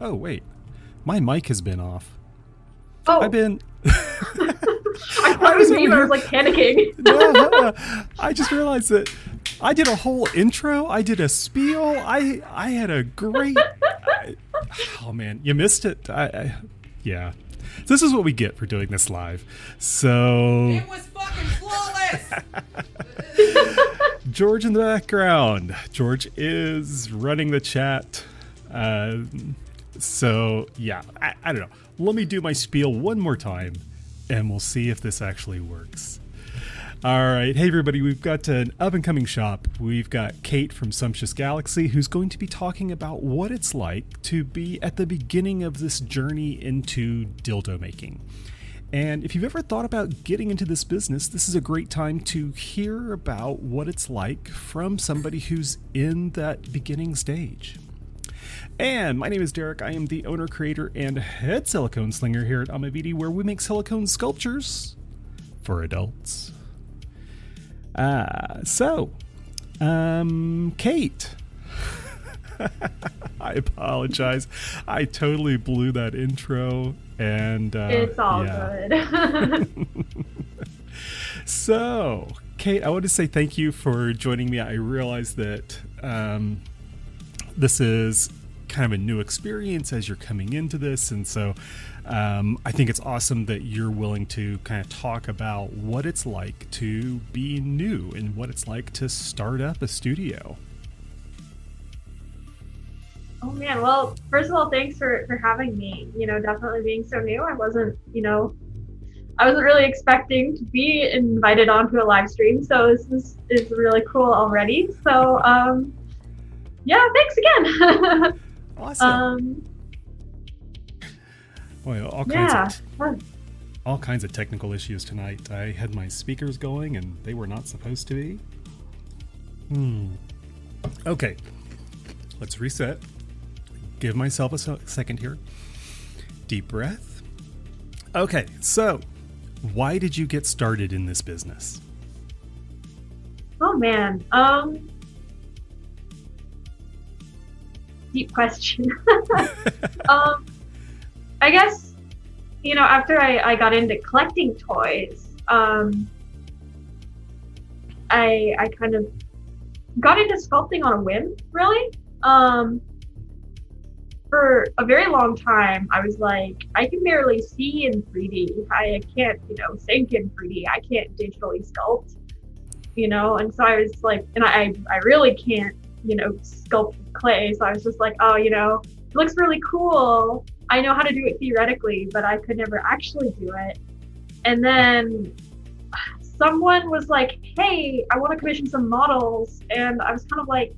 Oh wait, my mic has been off. Oh, I've been. I thought it was me, but I was like panicking. no, I just realized that I did a whole intro. I did a spiel. I I had a great. I, oh man, you missed it. I, I yeah. This is what we get for doing this live. So It was fucking flawless. George in the background. George is running the chat. Uh, so yeah, I, I don't know. Let me do my spiel one more time, and we'll see if this actually works. All right, hey everybody, we've got an up and coming shop. We've got Kate from Sumptuous Galaxy who's going to be talking about what it's like to be at the beginning of this journey into dildo making. And if you've ever thought about getting into this business, this is a great time to hear about what it's like from somebody who's in that beginning stage. And my name is Derek. I am the owner, creator, and head silicone slinger here at Amavidi, where we make silicone sculptures for adults. Uh, so, um, Kate. I apologize. I totally blew that intro, and uh, it's all yeah. good. So, Kate, I want to say thank you for joining me. I realize that um, this is kind of a new experience as you're coming into this, and so um, I think it's awesome that you're willing to kind of talk about what it's like to be new and what it's like to start up a studio. oh man, well, first of all, thanks for for having me. You know, definitely being so new, I wasn't, you know, I wasn't really expecting to be invited onto a live stream, so this is is really cool already. So, um, yeah, thanks again. Awesome. um, well, all kinds yeah, of fun. all kinds of technical issues tonight. I had my speakers going and they were not supposed to be. Hmm. Okay. Let's reset. Give myself a second here. Deep breath. Okay, so why did you get started in this business? Oh man. Um deep question. um I guess you know, after I, I got into collecting toys, um I I kind of got into sculpting on a whim, really. Um for a very long time, I was like, I can barely see in 3D. I can't, you know, think in 3D. I can't digitally sculpt you know and so i was like and i i really can't you know sculpt clay. So i was just like oh you know it looks really cool. I know how to do it theoretically but i could never actually do it. And then someone was like hey i want to commission some models. And i was kind of like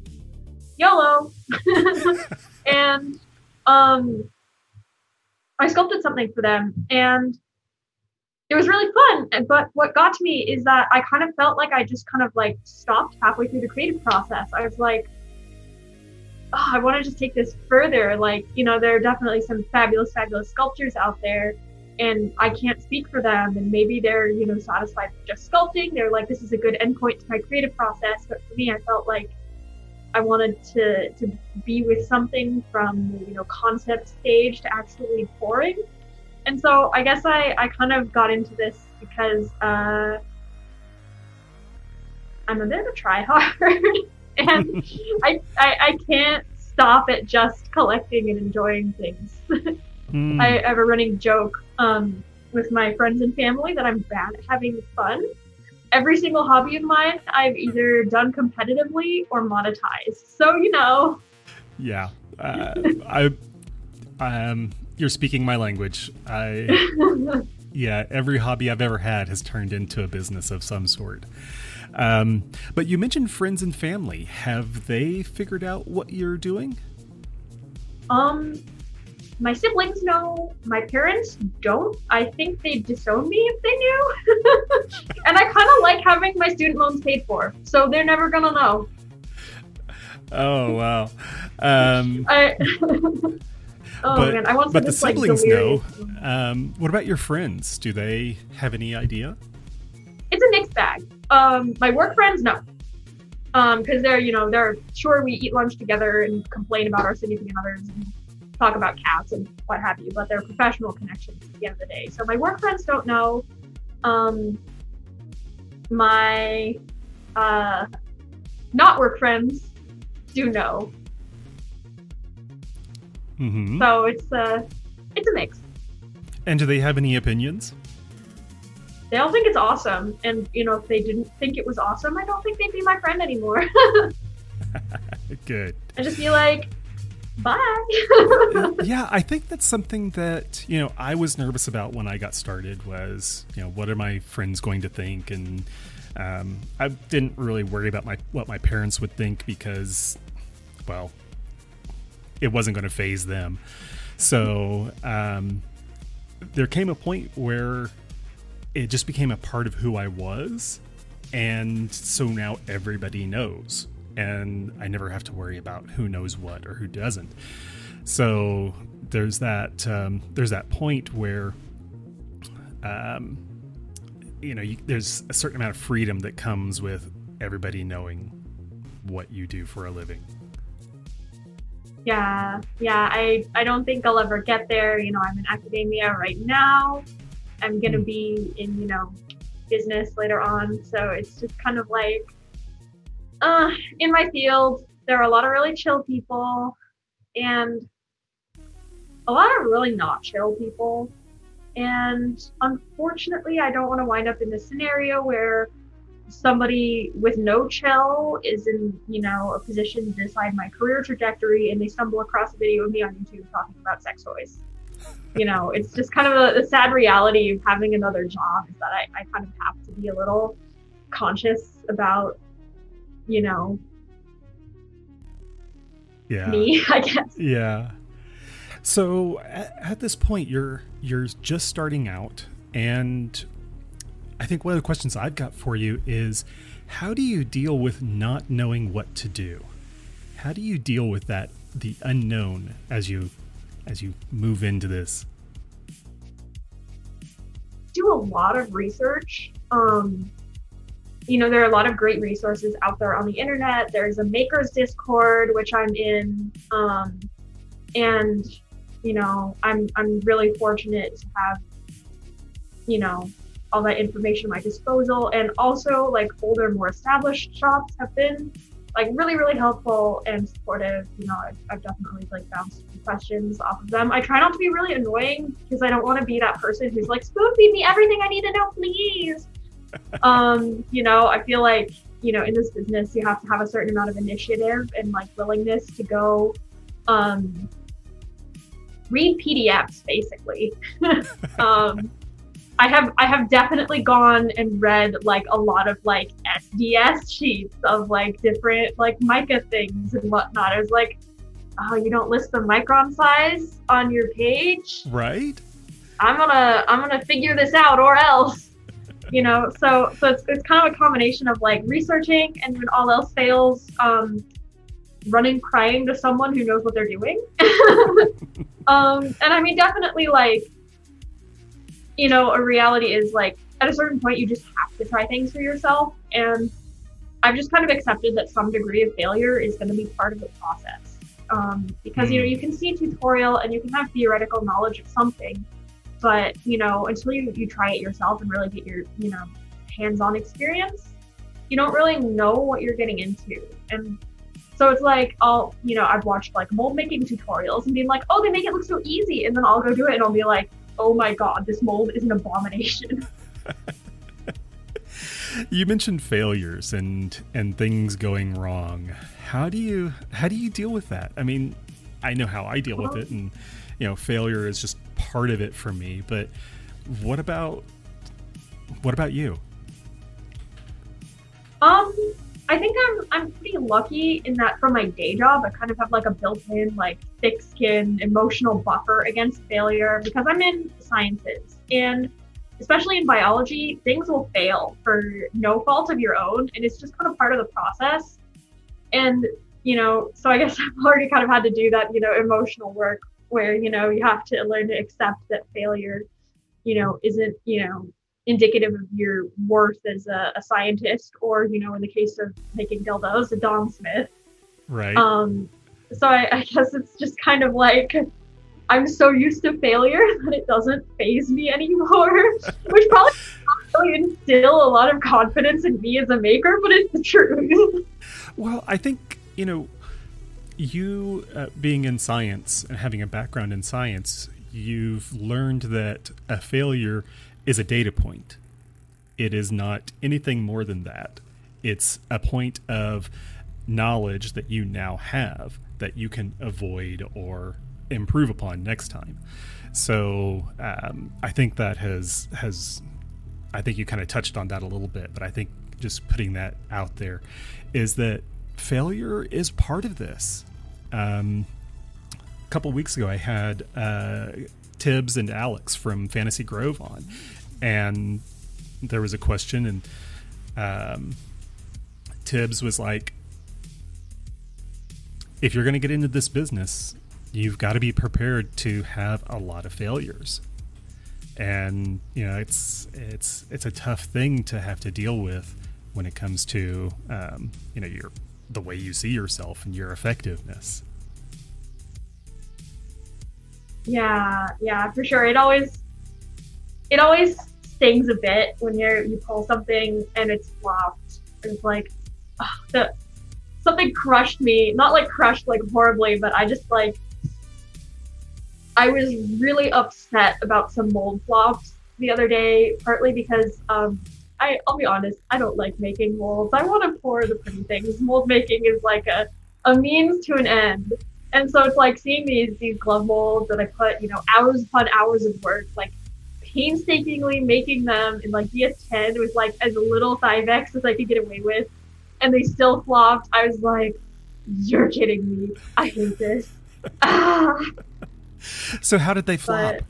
yolo. And um i sculpted something for them. And it was really fun. But what got to me is that I kind of felt like I just kind of like stopped halfway through the creative process. I was like, oh, I want to just take this further. Like, you know, there are definitely some fabulous, fabulous sculptors out there, and I can't speak for them. And maybe they're, you know, satisfied with just sculpting. They're like, this is a good endpoint to my creative process. But for me, I felt like I wanted to to be with something from you know concept stage to actually pouring and so I guess I, I kind of got into this because uh, I'm a bit of a tryhard, and I, I I can't stop at just collecting and enjoying things. Hmm. I have a running joke um, with my friends and family that I'm bad at having fun. Every single hobby of mine, I've either done competitively or monetized. So you know, yeah. Uh, I um you're speaking my language. I yeah, every hobby I've ever had has turned into a business of some sort. Um, but you mentioned friends and family. Have they figured out what you're doing? Um, my siblings know. My parents don't. I think they'd disown me if they knew. and I kind of like having my student loans paid for, so they're never gonna know. Oh wow. Um, I. oh but man, I want but the this, like, siblings know. Um, what about your friends? Do they have any idea? It's a mixed bag. Um, my work friends know. Um, because they're, you know, they're sure we eat lunch together and complain about our significant others. And talk about cats and what have you, but they're professional connections at the end of the day. So my work friends don't know. Um, my uh, not work friends do know. hmm So it's a it's a mix. And do they have any opinions? They all think it's awesome, and you know if they didn't think it was awesome, I don't think they'd be my friend anymore. Good. I just be like, bye. yeah, I think that's something that you know I was nervous about when I got started. Was you know what are my friends going to think, and um, I didn't really worry about my what my parents would think because, well, it wasn't going to faze them. So um, there came a point where it just became a part of who I was, and so now everybody knows, and I never have to worry about who knows what or who doesn't. So there's that um, there's that point where um, you know you, there's a certain amount of freedom that comes with everybody knowing what you do for a living. yeah, yeah. I I don't think I'll ever get there. You know, I'm in academia right now. I'm gonna Hmm. be in you know business later on. So it's just kind of like, uh, in my field, there are a lot of really chill people, and a lot of really not chill people. And unfortunately, I don't want to wind up in this scenario where somebody with no chill is in, you know, a position to decide my career trajectory and they stumble across a video of me on YouTube talking about sex toys. You know, it's just kind of a, the sad reality of having another job is that I, I kind of have to be a little conscious about, you know, Yeah. me, I guess. Yeah. So at, at this point, you're you're just starting out, and I think one of the questions I've got for you is, how do you deal with not knowing what to do? How do you deal with that the unknown as you as you move into this? do a lot of research. Um, you know, there are a lot of great resources out there on the internet. There's a makers Discord, which I'm in, um, and you know, I'm I'm really fortunate to have, you know, all that information at my disposal. And also, like older, more established shops have been like really, really helpful and supportive. You know, I've, I've definitely like bounced questions off of them. I try not to be really annoying because I don't want to be that person who's like, spoon feed me everything I need to know, please. um, you know, I feel like, you know, in this business, you have to have a certain amount of initiative and like willingness to go um, read PDFs, basically. um, I have I have definitely gone and read like a lot of like SDS sheets of like different like mica things and whatnot. I was like, oh, you don't list the micron size on your page. Right? I'm gonna I'm gonna figure this out or else. You know, so so it's, it's kind of a combination of like researching and when all else fails, um, running crying to someone who knows what they're doing. um, and I mean, definitely like, you know, a reality is like at a certain point you just have to try things for yourself, and I've just kind of accepted that some degree of failure is going to be part of the process. Um, because you know Mm. you can see a tutorial and you can have theoretical knowledge of something, but you know until you, you try it yourself and really get your you know hands-on experience you don't really know what you're getting into and so it's like i'll you know i've watched like mold making tutorials and being like oh they make it look so easy and then i'll go do it and i'll be like oh my god this mold is an abomination You mentioned failures and and things going wrong. How do you how do you deal with that? I mean, I know how I deal with it and you know, failure is just part of it for me, but what about what about you? Um, I think I'm I'm pretty lucky in that for my day job, I kind of have like a built-in like thick skin emotional buffer against failure because I'm in sciences and especially in biology, things will fail for no fault of your own, and it's just kind of part of the process. And you know, so I guess I've already kind of had to do that, you know, emotional work where you know you have to learn to accept that failure, you know, isn't you know indicative of your worth as a, a scientist, or you know, in the case of making dildos, a Don Smith. Right? Um, so I, I guess it's just kind of like I'm so used to failure that it doesn't faze me anymore, which probably really instill a lot of confidence in me as a maker, but it's the truth. Well, I think, you know, you uh, being in science and having a background in science, you've learned that a failure is a data point. It is not anything more than that. It's a point of knowledge that you now have that you can avoid or improve upon next time. So um, I think that has has I think you kind of touched on that a little bit, but I think just putting that out there is that failure is part of this. Um, a couple weeks ago, I had uh, Tibbs and Alex from Fantasy Grove on, and there was a question, and um, Tibbs was like, "If you're going to get into this business, you've got to be prepared to have a lot of failures." And you know, it's it's it's a tough thing to have to deal with when it comes to um, you know your the way you see yourself and your effectiveness. Yeah, yeah, for sure. It always it always stings a bit when you're you pull something and it's flopped. It's like oh, the something crushed me. Not like crushed like horribly, but I just like I was really upset about some mold flops the other day, partly because um I, I'll be honest, I don't like making molds. I want to pour the pretty things. Mold making is like a, a means to an end. And so it's like seeing these these glove molds that I put, you know, hours upon hours of work, like painstakingly making them in like DS10 with like as little Thivex as I could get away with, and they still flopped. I was like, "You're kidding me! I hate this." ah. So how did they flop? But,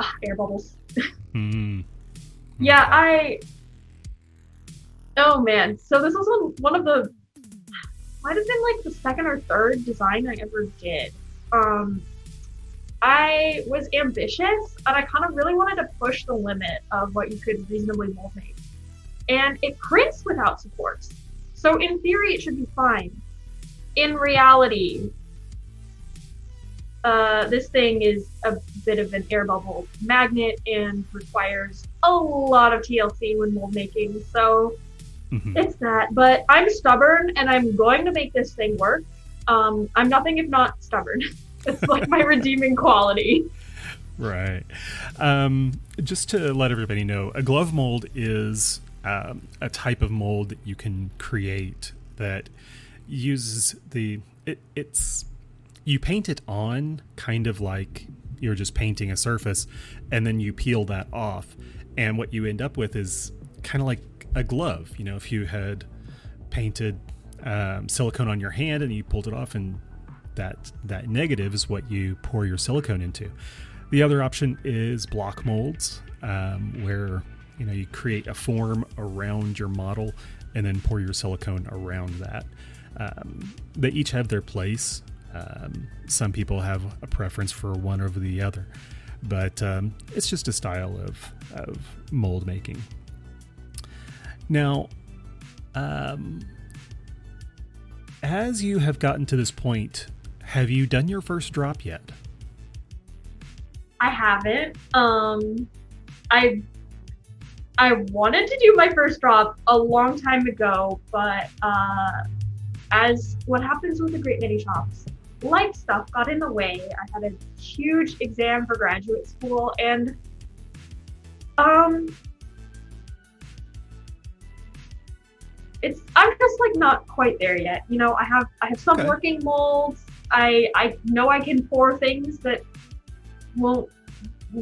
ah, air bubbles. Mm. Yeah, I. Oh man, so this was one, one of the might have been like the second or third design I ever did. Um, I was ambitious and I kind of really wanted to push the limit of what you could reasonably mold make, and it prints without supports. So in theory, it should be fine. In reality, uh, this thing is a bit of an air bubble magnet and requires a lot of TLC when mold making. So Mhm. it's that. But I'm stubborn and I'm going to make this thing work. Um, I'm nothing if not stubborn. it's like my redeeming quality. Right. Um, just to let everybody know, a glove mold is um, a type of mold that you can create that uses the it, it's you paint it on kind of like you're just painting a surface and then you peel that off and what you end up with is kind of like a glove you know if you had painted um, silicone on your hand and you pulled it off and that that negative is what you pour your silicone into the other option is block molds, um, where you know you create a form around your model and then pour your silicone around that. Um, they each have their place. Um, some people have a preference for one over the other, but um, it's just a style of of mold making. Now, um, as you have gotten to this point, have you done your first drop yet? I haven't. Um, I I wanted to do my first drop a long time ago, but uh, as what happens with the great many shops, life stuff got in the way. I had a huge exam for graduate school, and um, it's I'm just like not quite there yet. You know, I have I have some Okay. working molds. I I know I can pour things that won't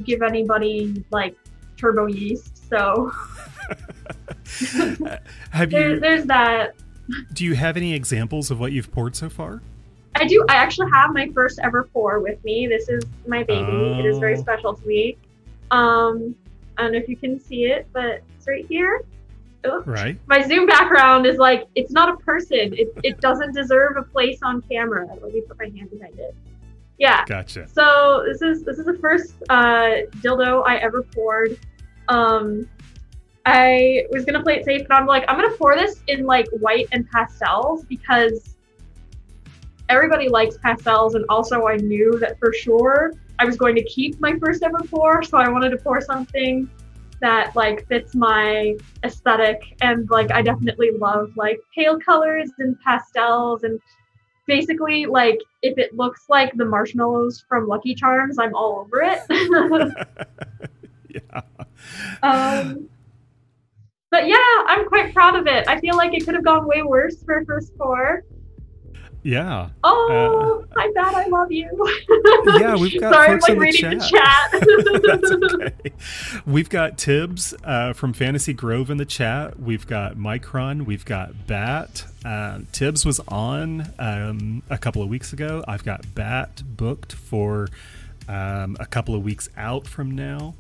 give anybody like turbo yeast. So have there, you? there's that. Do you have any examples of what you've poured so far? I do. I actually have my first ever pour with me. This is my baby. It is very Oh. special to me. Um, I don't know if you can see it, but it's right here. Ugh. Right. My Zoom background is like it's not a person. It it doesn't deserve a place on camera. Let me put my hand behind it. Yeah. Gotcha. So this is this is the first uh, dildo I ever poured. Um, I was gonna play it safe, but I'm like, I'm gonna pour this in like white and pastels because everybody likes pastels, and also I knew that for sure I was going to keep my first ever pour, so I wanted to pour something that like fits my aesthetic and like I definitely love like pale colors and pastels and basically like if it looks like the marshmallows from Lucky Charms, I'm all over it. yeah. Um but yeah, I'm quite proud of it. I feel like it could have gone way worse for first pour. Yeah. Oh, uh, I bet I love you. yeah, we've got Sorry, folks I'm like reading the chat. the chat. okay. We've got Tibbs uh, from Fantasy Grove in the chat. We've got Micron. We've got Bat. Uh, Tibbs was on um, a couple of weeks ago. I've got Bat booked for um, a couple of weeks out from now.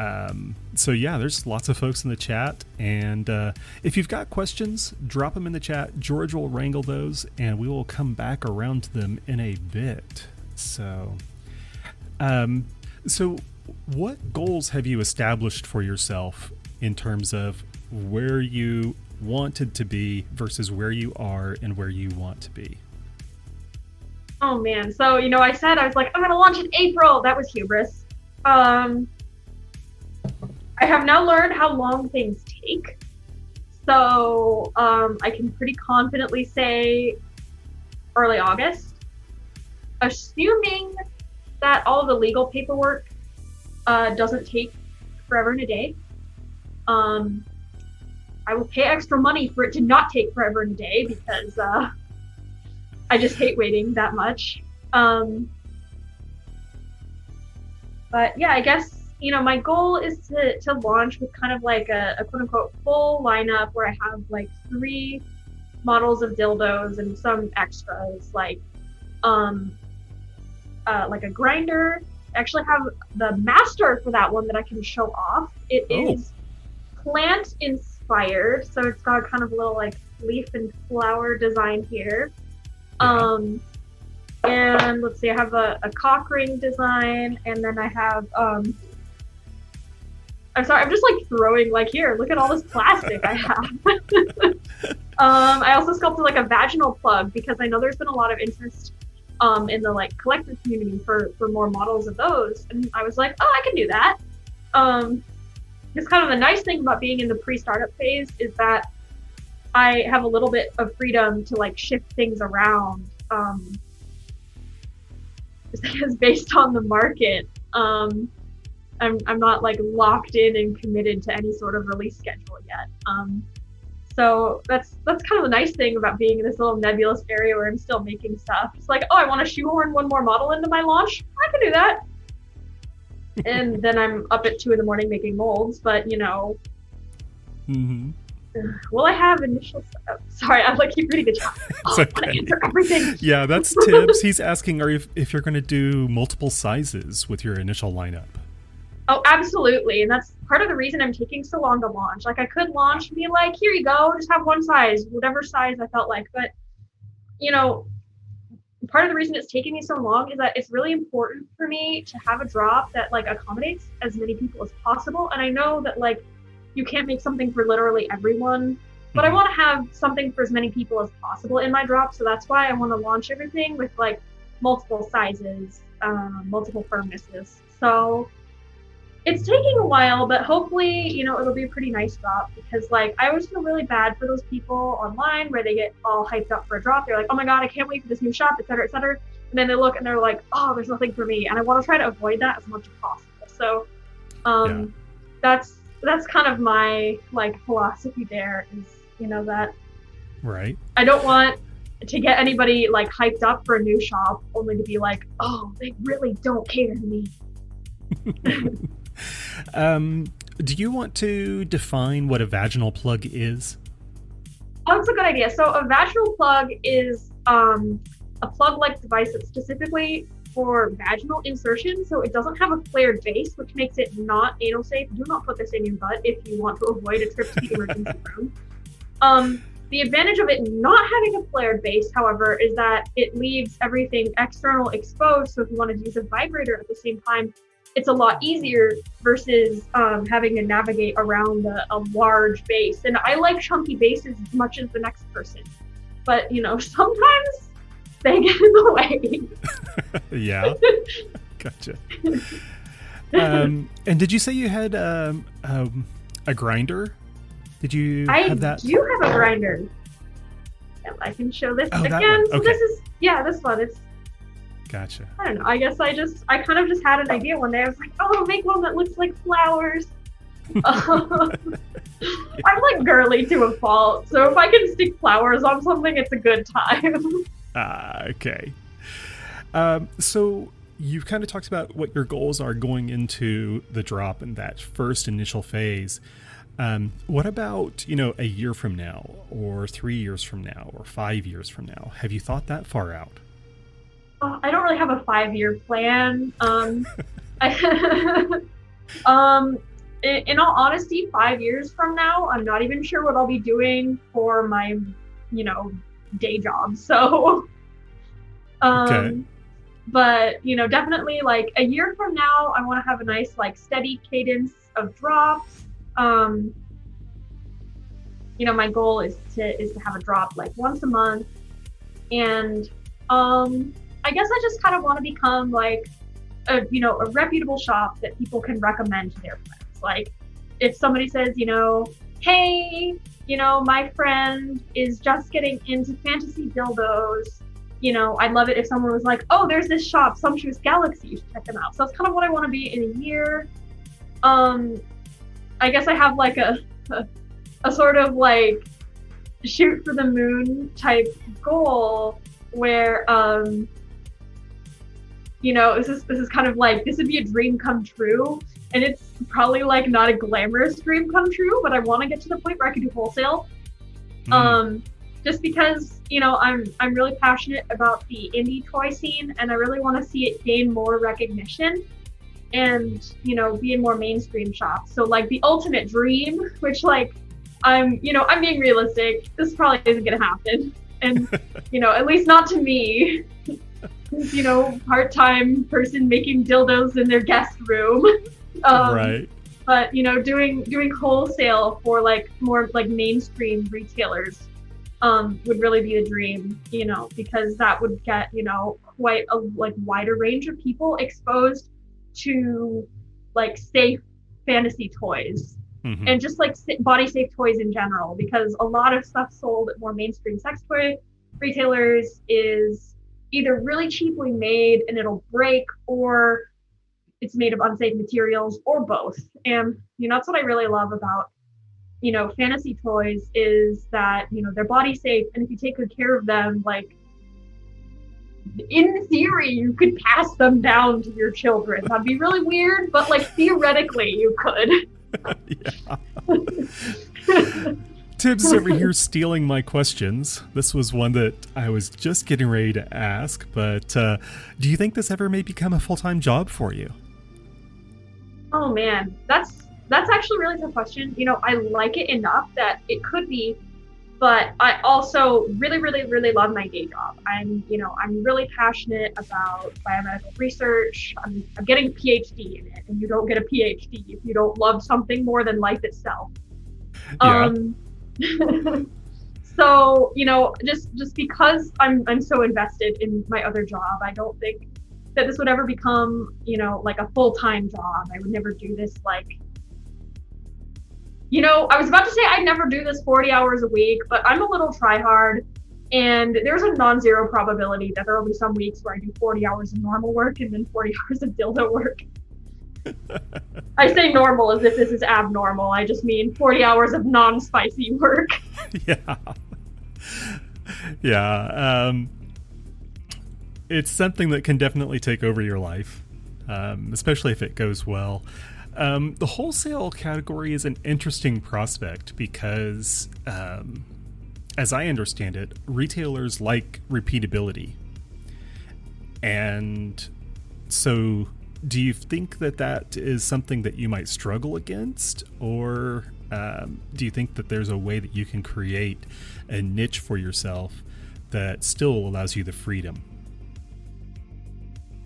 Um, so yeah, there's lots of folks in the chat, and uh, if you've got questions, drop them in the chat. George will wrangle those, and we will come back around to them in a bit. So, um, so what goals have you established for yourself in terms of where you wanted to be versus where you are and where you want to be? Oh man, so you know, I said I was like, I'm gonna launch in April. That was hubris. Um, I have now learned how long things take. So um, I can pretty confidently say early August, assuming that all the legal paperwork uh, doesn't take forever and a day. Um, I will pay extra money for it to not take forever and a day because uh, I just hate waiting that much. Um, but yeah, I guess you know, my goal is to, to launch with kind of like a, a quote unquote full lineup where I have like three models of dildos and some extras like um uh, like a grinder. I actually have the master for that one that I can show off. It oh. is plant inspired, so it's got kind of a little like leaf and flower design here. Yeah. Um and let's see, I have a, a cock ring design, and then I have um, I'm sorry, I'm just like throwing like here, look at all this plastic I have. um, I also sculpted like a vaginal plug because I know there's been a lot of interest um, in the like collector community for for more models of those, and I was like, oh, I can do that. Um, it's kind of the nice thing about being in the pre-startup phase is that I have a little bit of freedom to like shift things around. Um, because based on the market. Um, I'm, I'm not like locked in and committed to any sort of release schedule yet. Um, so that's that's kind of the nice thing about being in this little nebulous area where I'm still making stuff. It's like, oh, I want to shoehorn one more model into my launch. I can do that. and then I'm up at two in the morning making molds. But you know, mm-hmm. will I have initial? Oh, sorry, I like keep reading the chat. Oh, okay. I want to answer everything. yeah, that's Tibbs. He's asking, are you, if you're going to do multiple sizes with your initial lineup? Oh, absolutely. And that's part of the reason I'm taking so long to launch. Like I could launch and be like, here you go, just have one size, whatever size I felt like. But you know, part of the reason it's taking me so long is that it's really important for me to have a drop that like accommodates as many people as possible. And I know that like you can't make something for literally everyone, but I mm-hmm. want to have something for as many people as possible in my drop. So that's why I want to launch everything with like multiple sizes, um, multiple firmnesses. So it's taking a while, but hopefully, you know, it'll be a pretty nice drop because, like, I always feel really bad for those people online where they get all hyped up for a drop. They're like, oh my God, I can't wait for this new shop, et cetera, et cetera. And then they look and they're like, oh, there's nothing for me. And I want to try to avoid that as much as possible. So, um, yeah. that's that's kind of my like philosophy there is, you know, that right. I don't want to get anybody like hyped up for a new shop only to be like, oh, they really don't cater to me. um, do you want to define what a vaginal plug is? Oh, that's a good idea. So, a vaginal plug is um, a plug like device that's specifically for vaginal insertion. So, it doesn't have a flared base, which makes it not anal safe. Do not put this in your butt if you want to avoid a trip to the emergency room. Um, the advantage of it not having a flared base, however, is that it leaves everything external exposed. So if you want to use a vibrator at the same time, it's a lot easier versus um, having to navigate around a, a, large base. And I like chunky bases as much as the next person. But, you know, sometimes they get in the way. yeah. Gotcha. Um, and did you say you had um, um, a grinder? Did you I have that? do have a grinder. Yep, I can show this Oh, again. one. So this is yeah, this one. It's Gotcha. I don't know. I guess I just I kind of just had an idea one day. I was like, oh, make one that looks like flowers. Um, I'm like girly to a fault, so if I can stick flowers on something, it's a good time. Ah, okay. Um, so you've kind of talked about what your goals are going into the drop in that first initial phase. Um, what about you know a year from now, or three years from now, or five years from now? Have you thought that far out? Uh, I don't really have a five year plan. Um, I, um, in, in all honesty, five years from now, I'm not even sure what I'll be doing for my, you know, day job. So, um, Okay. but you know, definitely like a year from now, I want to have a nice like steady cadence of drops. Um, you know, my goal is to is to have a drop like once a month, and um, I guess I just kind of want to become like a you know a reputable shop that people can recommend to their friends. Like if somebody says, you know, hey, you know, my friend is just getting into fantasy dildos. You know, I'd love it if someone was like, oh, there's this shop, Sumptuous Galaxy, you should check them out. So that's kind of what I want to be in a year. Um, I guess I have like a, a, a sort of like shoot for the moon type goal where um you know this is this is kind of like this would be a dream come true. And it's probably like not a glamorous dream come true but i want to get to the point where i can do wholesale. Mm, um just because you know i'm i'm really passionate about the indie toy scene and i really want to see it gain more recognition and you know be in more mainstream shops. So like the ultimate dream which like i'm you know i'm being realistic this probably isn't going to happen. And you know at least not to me you know part-time person making dildos in their guest room um, right. but you know doing doing wholesale for like more like mainstream retailers um, would really be the dream you know because that would get you know quite a like wider range of people exposed to like safe fantasy toys Mhm. and just like body safe toys in general because a lot of stuff sold at more mainstream sex toy retailers is either really cheaply made and it'll break or it's made of unsafe materials or both. And you know that's what i really love about you know fantasy toys is that you know they're body safe and if you take good care of them like in theory you could pass them down to your children. That'd be really weird but like theoretically you could. Yeah. Tibbs over here stealing my questions. This was one that I was just getting ready to ask, but uh, do you think this ever may become a full time job for you? Oh man, that's that's actually a really tough question. You know, I like it enough that it could be, but I also really, really, really love my day job. I'm, you know, I'm really passionate about biomedical research. I'm, I'm getting a PhD in it, and you don't get a PhD if you don't love something more than life itself. Yeah. Um, so you know, just just because I'm I'm so invested in my other job, I don't think that this would ever become you know like a full time job. I would never do this like. You know, I was about to say I'd never do this 40 hours a week, but I'm a little try hard, and there's a non-zero probability that there will be some weeks where I do 40 hours of normal work and then 40 hours of dildo work. I say normal as if this is abnormal. I just mean 40 hours of non-spicy work. yeah. Yeah. Um, it's something that can definitely take over your life, um, especially if it goes well. Um, the wholesale category is an interesting prospect because, um, as I understand it, retailers like repeatability. And so, do you think that that is something that you might struggle against? Or um, do you think that there's a way that you can create a niche for yourself that still allows you the freedom?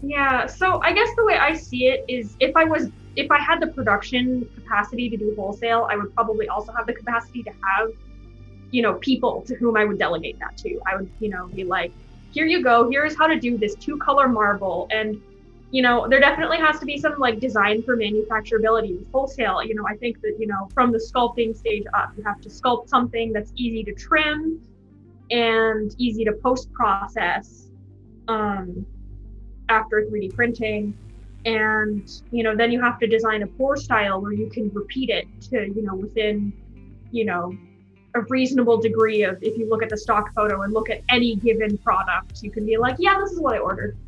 Yeah, so I guess the way I see it is if I was if I had the production capacity to do wholesale, I would probably also have the capacity to have, you know, people to whom I would delegate that to. I would, you know, be like, here you go. Here's how to do this two color marble. And, you know, there definitely has to be some like design for manufacturability with wholesale. You know, I think that, you know, from the sculpting stage up, you have to sculpt something that's easy to trim and easy to post process um, after 3D printing. And, you know, then you have to design a pour style where you can repeat it to, you know, within, you know, a reasonable degree of if you look at the stock photo and look at any given product, you can be like, yeah, this is what I ordered.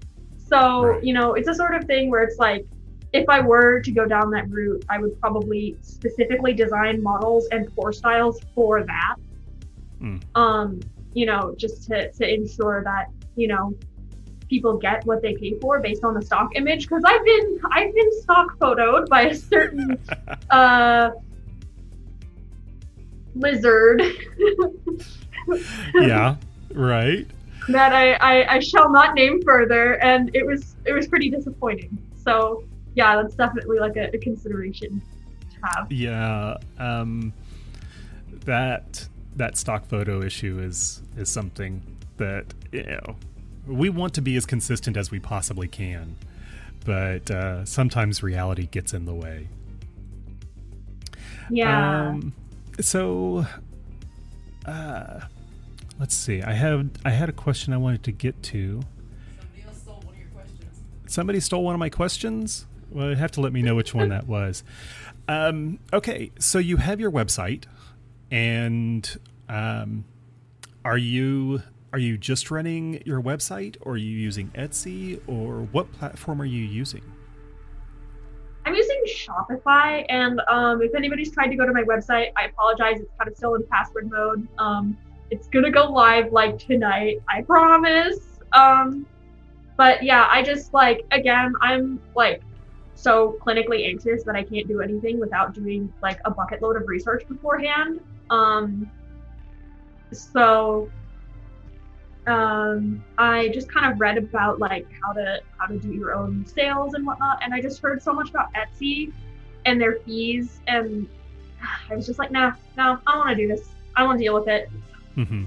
So, Right. you know, it's a sort of thing where it's like, if I were to go down that route, I would probably specifically design models and pour styles for that. Mm. Um, you know, just to, to ensure that, you know, people get what they pay for based on the stock image. Because I've been I've been stock photoed by a certain uh lizard yeah, right. That I, I I shall not name further, and it was it was pretty disappointing. So yeah, that's definitely like a, a consideration to have. Yeah, um, that that stock photo issue is is something that you know we want to be as consistent as we possibly can, but uh, sometimes reality gets in the way. Yeah. Um, so, uh, let's see. I have I had a question I wanted to get to. Somebody else stole one of your questions. Somebody stole one of my questions. Well, you have to let me know which one that was. Um, okay, so you have your website, and um, are you are you just running your website, or are you using Etsy, or what platform are you using? I'm using Shopify, and um, if anybody's tried to go to my website, I apologize. It's kind of still in password mode. Um, it's gonna go live like tonight, I promise. Um, but yeah, I just like again, I'm like so clinically anxious that I can't do anything without doing like a bucket load of research beforehand. Um, so um, I just kind of read about like how to how to do your own sales and whatnot, and I just heard so much about Etsy and their fees, and I was just like, nah, no, I don't want to do this. I want to deal with it. Hmm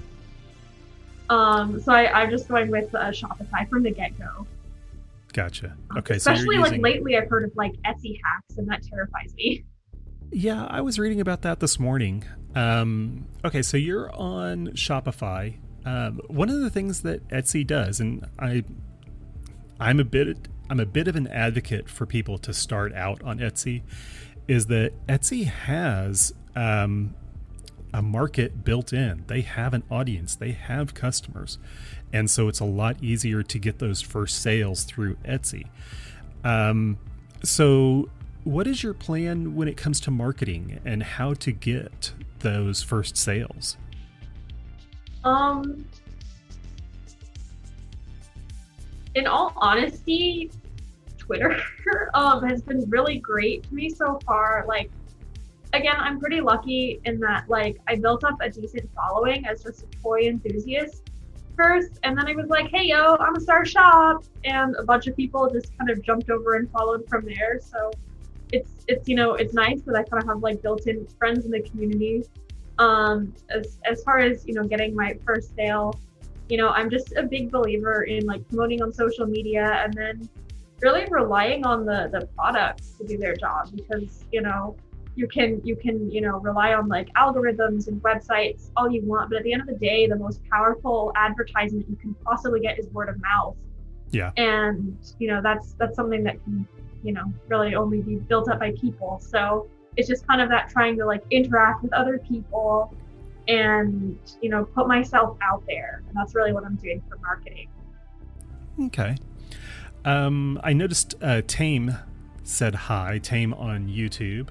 Um, so I, I'm just going with uh, Shopify from the get go. Gotcha. Okay, so Especially you're like lately, I've heard of like Etsy hacks, and that terrifies me. Yeah, I was reading about that this morning. Um, okay, so you're on Shopify. Um, one of the things that Etsy does, and I, I'm a bit, I'm a bit of an advocate for people to start out on Etsy, is that Etsy has um, a market built in. They have an audience. They have customers, and so it's a lot easier to get those first sales through Etsy. Um, so, what is your plan when it comes to marketing and how to get those first sales? Um, in all honesty, Twitter um, has been really great to me so far. Like, again, I'm pretty lucky in that like I built up a decent following as just a toy enthusiast first, and then I was like, hey yo, I'm a star shop, and a bunch of people just kind of jumped over and followed from there. So it's it's you know it's nice that I kind of have like built-in friends in the community. Um, as as far as you know, getting my first sale, you know, I'm just a big believer in like promoting on social media and then really relying on the the products to do their job because you know you can you can you know rely on like algorithms and websites all you want but at the end of the day the most powerful advertisement you can possibly get is word of mouth Yeah. and you know that's that's something that can you know really only be built up by people so it's just kind of that trying to like interact with other people and you know put myself out there and that's really what i'm doing for marketing Okay. Um, I noticed uh, Tame said hi, Tame on YouTube.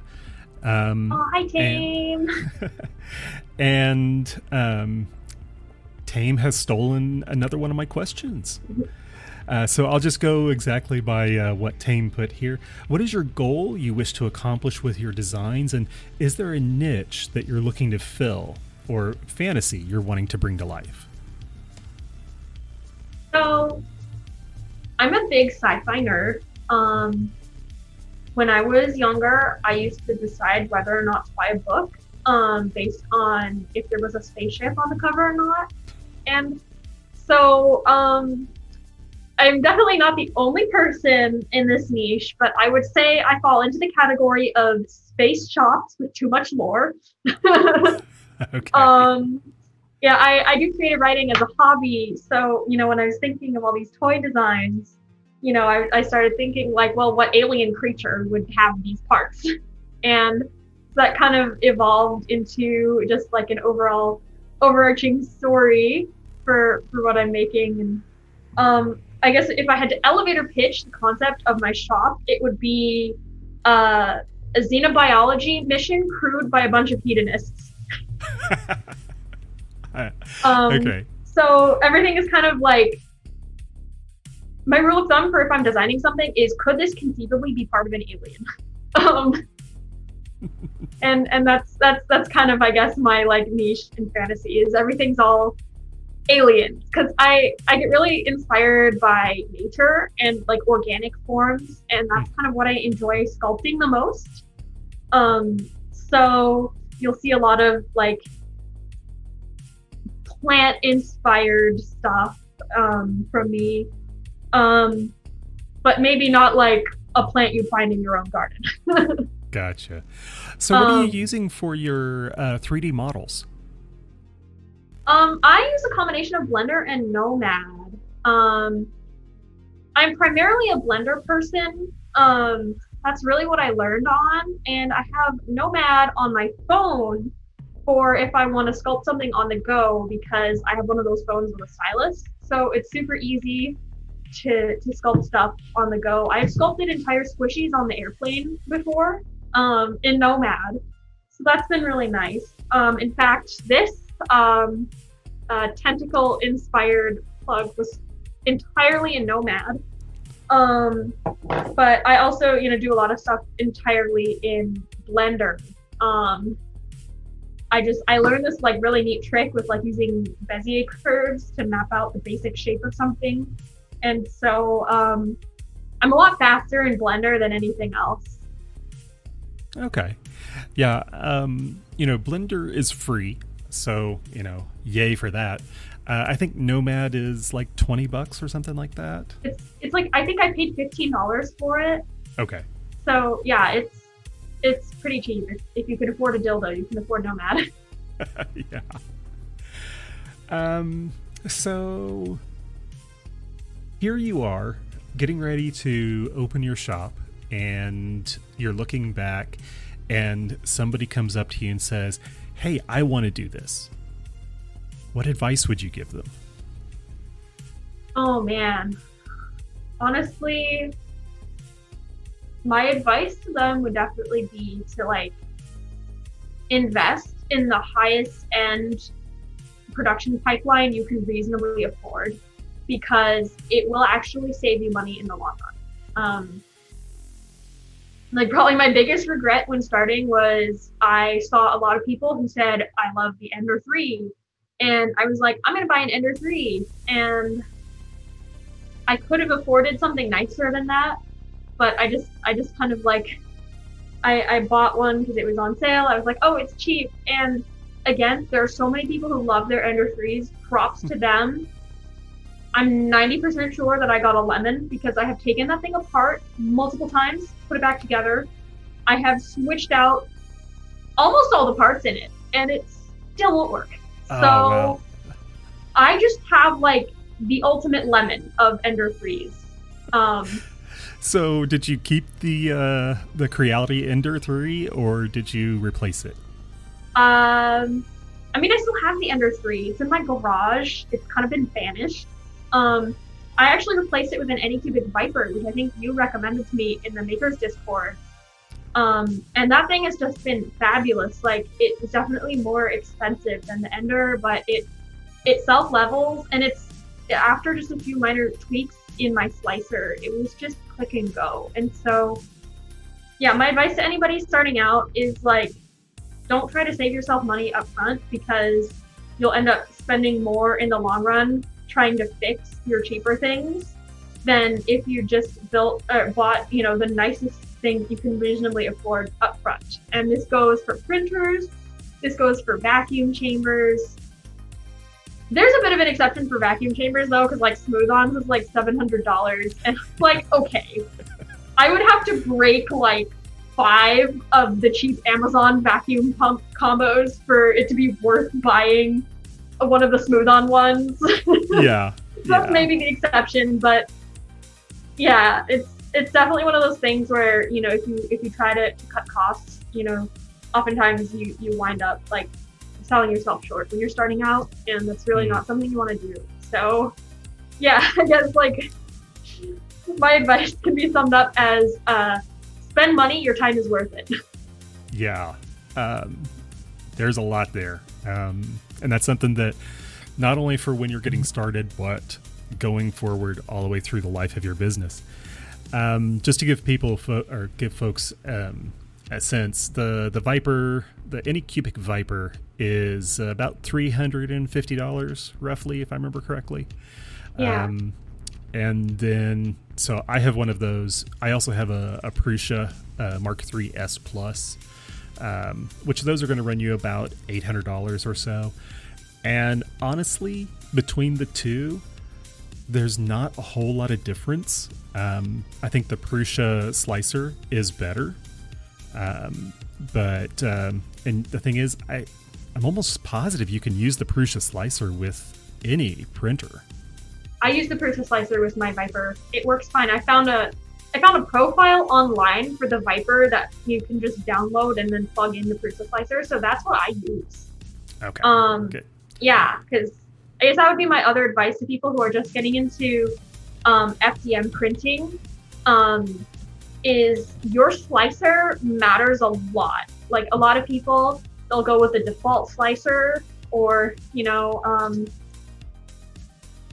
Um, oh hi tame and um, Tame has stolen another one of my questions. Uh, so I'll just go exactly by uh, what Tame put here. What is your goal you wish to accomplish with your designs, and is there a niche that you're looking to fill or fantasy you're wanting to bring to life? So, I'm a big sci-fi nerd. Um, when I was younger, I used to decide whether or not to buy a book um, based on if there was a spaceship on the cover or not. And so um, I'm definitely not the only person in this niche, but I would say I fall into the category of space shops with too much lore. Okay. um, yeah, I, I do creative writing as a hobby. So, you know, when I was thinking of all these toy designs, you know, I, I started thinking like, well, what alien creature would have these parts? And that kind of evolved into just like an overall overarching story for for what I'm making. And um, I guess if I had to elevator pitch the concept of my shop, it would be uh, a xenobiology mission crewed by a bunch of hedonists. Um, okay. So everything is kind of like my rule of thumb for if I'm designing something is could this conceivably be part of an alien? um, and and that's that's that's kind of I guess my like niche in fantasy is everything's all aliens because I I get really inspired by nature and like organic forms and that's kind of what I enjoy sculpting the most. Um, so you'll see a lot of like plant inspired stuff um, from me. Um, but maybe not like a plant you find in your own garden. Gotcha. So, what are Um, you using for your uh, 3D models? um, I use a combination of Blender and Nomad. Um, I'm primarily a Blender person. Um, that's really what I learned on, and I have Nomad on my phone for if I want to sculpt something on the go because I have one of those phones with a stylus. So it's super easy to, to sculpt stuff on the go. I've sculpted entire squishies on the airplane before um, in Nomad. So that's been really nice. Um, in fact, this um, uh, tentacle inspired plug was entirely in Nomad. Um, but I also, you know, do a lot of stuff entirely in Blender. Um, I just I learned this like really neat trick with like using Bezier curves to map out the basic shape of something, and so um, I'm a lot faster in Blender than anything else. Okay. Yeah. Um, you know, Blender is free. So, you know, yay for that. Uh, I think Nomad is like 20 bucks or something like that. It's it's like I think I paid fifteen dollars for it, Okay. so yeah, it's it's pretty cheap. If, if you can afford a dildo, you can afford Nomad. yeah. Um, so here you are getting ready to open your shop and you're looking back and somebody comes up to you and says, "Hey, I want to do this." What advice would you give them? Oh man. Honestly, my advice to them would definitely be to like invest in the highest end production pipeline you can reasonably afford because it will actually save you money in the long run. Um, like probably my biggest regret when starting was I saw a lot of people who said I love the Ender 3 and I was like I'm going to buy an Ender 3 and I could have afforded something nicer than that, but I just I just kind of like I, I bought one because it was on sale. I was like, oh, it's cheap. And again, there are so many people who love their Ender 3s. Props to them. I'm 90% sure that I got a lemon because I have taken that thing apart multiple times, put it back together. I have switched out almost all the parts in it, and it still won't work. So Oh, wow. I just have like the ultimate lemon of Ender 3s. Um, So, did you keep the uh, the Creality Ender three, or did you replace it? Um, I mean, I still have the Ender 3. It's in my garage. It's kind of been banished. Um, I actually replaced it with an Anycubic Viper, which I think you recommended to me in the Makers Discord. Um, and that thing has just been fabulous. Like, it was definitely more expensive than the Ender, but it it self levels, and it's after just a few minor tweaks in my slicer, it was just click and go. And so, yeah, my advice to anybody starting out is like, don't try to save yourself money up front because you'll end up spending more in the long run trying to fix your cheaper things than if you just built or bought, you know, the nicest thing you can reasonably afford up front. And this goes for printers, this goes for vacuum chambers. there's a bit of an exception for vacuum chambers though, because like Smooth-Ons is like seven hundred dollars, and like okay, I would have to break like five of the cheap Amazon vacuum pump combos for it to be worth buying one of the Smooth-On ones. Yeah. That's yeah. maybe the exception, but yeah, it's it's definitely one of those things where you know if you if you try to cut costs, you know, oftentimes you you wind up like selling yourself short when you're starting out, and that's really Mm. not something you want to do. So, yeah, I guess like my advice can be summed up as uh, spend money, your time is worth it. Yeah. Um, there's a lot there. Um, and that's something that not only for when you're getting started, but going forward all the way through the life of your business. Um, just to give people fo- or give folks um, a sense, the the Viper, the Anycubic Viper, is about three hundred and fifty dollars, roughly, if I remember correctly. Yeah. Um, and then, so I have one of those. I also have a, a Prusa uh, Mark III S Plus, um, which those are going to run you about eight hundred dollars or so. And honestly, between the two, there's not a whole lot of difference. Um, I think the Prusa slicer is better, um, but um, and the thing is, I I'm almost positive you can use the Prusa slicer with any printer. I use the Prusa Slicer with my Viper. It works fine. I found a I found a profile online for the Viper that you can just download and then plug in the Prusa Slicer. So that's what I use. Okay. Um, Good. Yeah, because I guess that would be my other advice to people who are just getting into um, FDM printing. Um, is your slicer matters a lot. Like a lot of people, they'll go with the default slicer, or you know, um,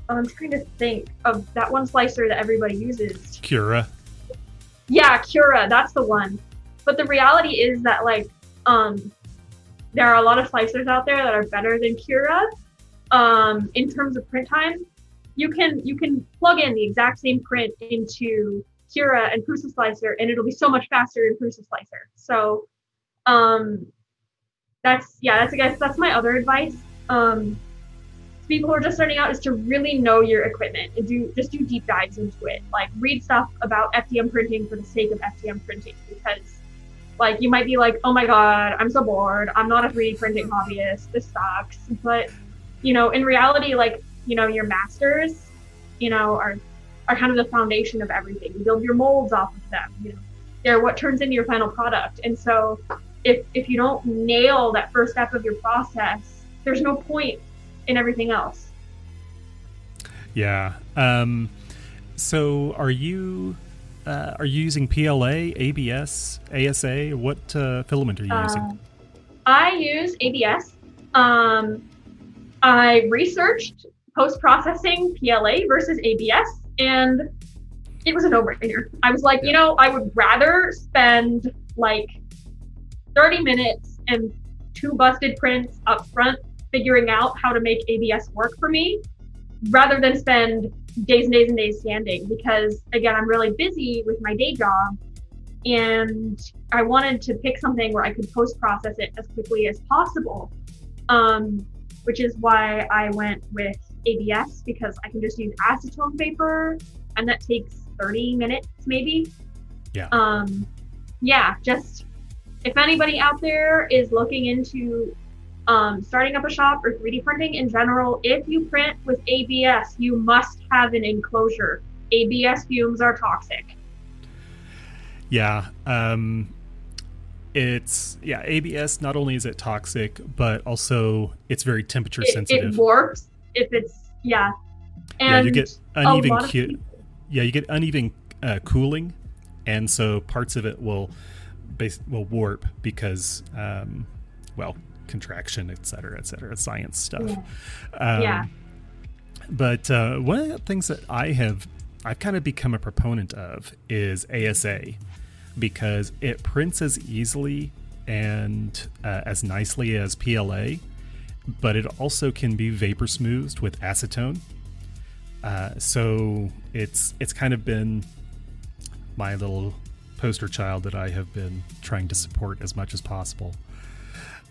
I'm trying to think of that one slicer that everybody uses. Cura. Yeah, Cura, that's the one. But the reality is that like um there are a lot of slicers out there that are better than Cura. Um in terms of print time, you can you can plug in the exact same print into Cura and Prusa Slicer and it'll be so much faster in Prusa Slicer. So um that's yeah, that's I guess that's my other advice. Um people who are just starting out is to really know your equipment and do just do deep dives into it. Like read stuff about FDM printing for the sake of FDM printing because like you might be like, oh my god, I'm so bored. I'm not a 3D printing hobbyist. This sucks. But you know, in reality, like you know, your masters, you know, are are kind of the foundation of everything. You build your molds off of them. You know, they're what turns into your final product. And so, if if you don't nail that first step of your process, there's no point in everything else. Yeah. Um, so are you uh, are you using PLA, ABS, ASA? What uh, filament are you using? Uh, I use ABS. Um, I researched post processing PLA versus ABS, and it was a no brainer. I was like, you know, I would rather spend like 30 minutes and two busted prints up front figuring out how to make ABS work for me rather than spend days and days and days standing because again I'm really busy with my day job and I wanted to pick something where I could post process it as quickly as possible. Um, which is why I went with ABS because I can just use acetone vapor and that takes 30 minutes maybe. Yeah. Um, yeah, just if anybody out there is looking into um, starting up a shop or 3D printing in general, if you print with ABS, you must have an enclosure. ABS fumes are toxic. Yeah. Um, it's yeah. ABS. Not only is it toxic, but also it's very temperature It, sensitive. it warps if it's yeah. And yeah, you get uneven. Cu- yeah, you get uneven uh, cooling, and so parts of it will base will warp because, um, well, contraction, et cetera, et cetera, science stuff. Um, Yeah. But uh, one of the things that I have, I've kind of become a proponent of is ASA because it prints as easily and uh, as nicely as PLA, but it also can be vapor smoothed with acetone. Uh, so it's it's kind of been my little poster child that I have been trying to support as much as possible.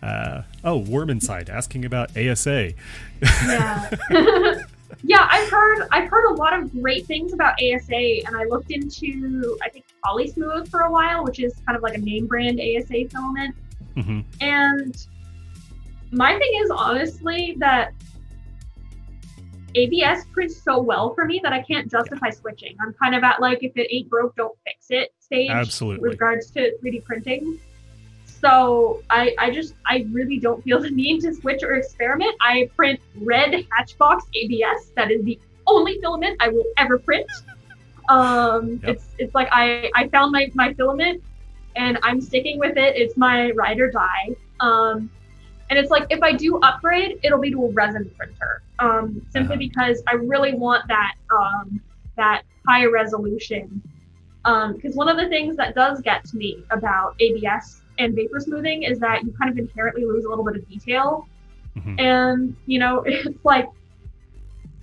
Uh, oh, Worm Inside asking about ASA. Yeah. yeah, I've heard I've heard a lot of great things about ASA, and I looked into I think Polysmooth for a while, which is kind of like a name brand ASA filament. hmm And my thing is honestly that ABS prints so well for me that I can't justify switching. I'm kind of at like if it ain't broke, don't fix it stage Absolutely. with regards to 3D printing. So I, I just I really don't feel the need to switch or experiment. I print red Hatchbox ABS. That is the only filament I will ever print. Um, Yep. it's it's like I I found my my filament and I'm sticking with it. It's my ride or die. Um, and it's like if I do upgrade, it'll be to a resin printer. Um, simply Uh-huh. because I really want that um, that high resolution. Because one of the things that does get to me about ABS and vapor smoothing is that you kind of inherently lose a little bit of detail. Mhm. And you know, it's like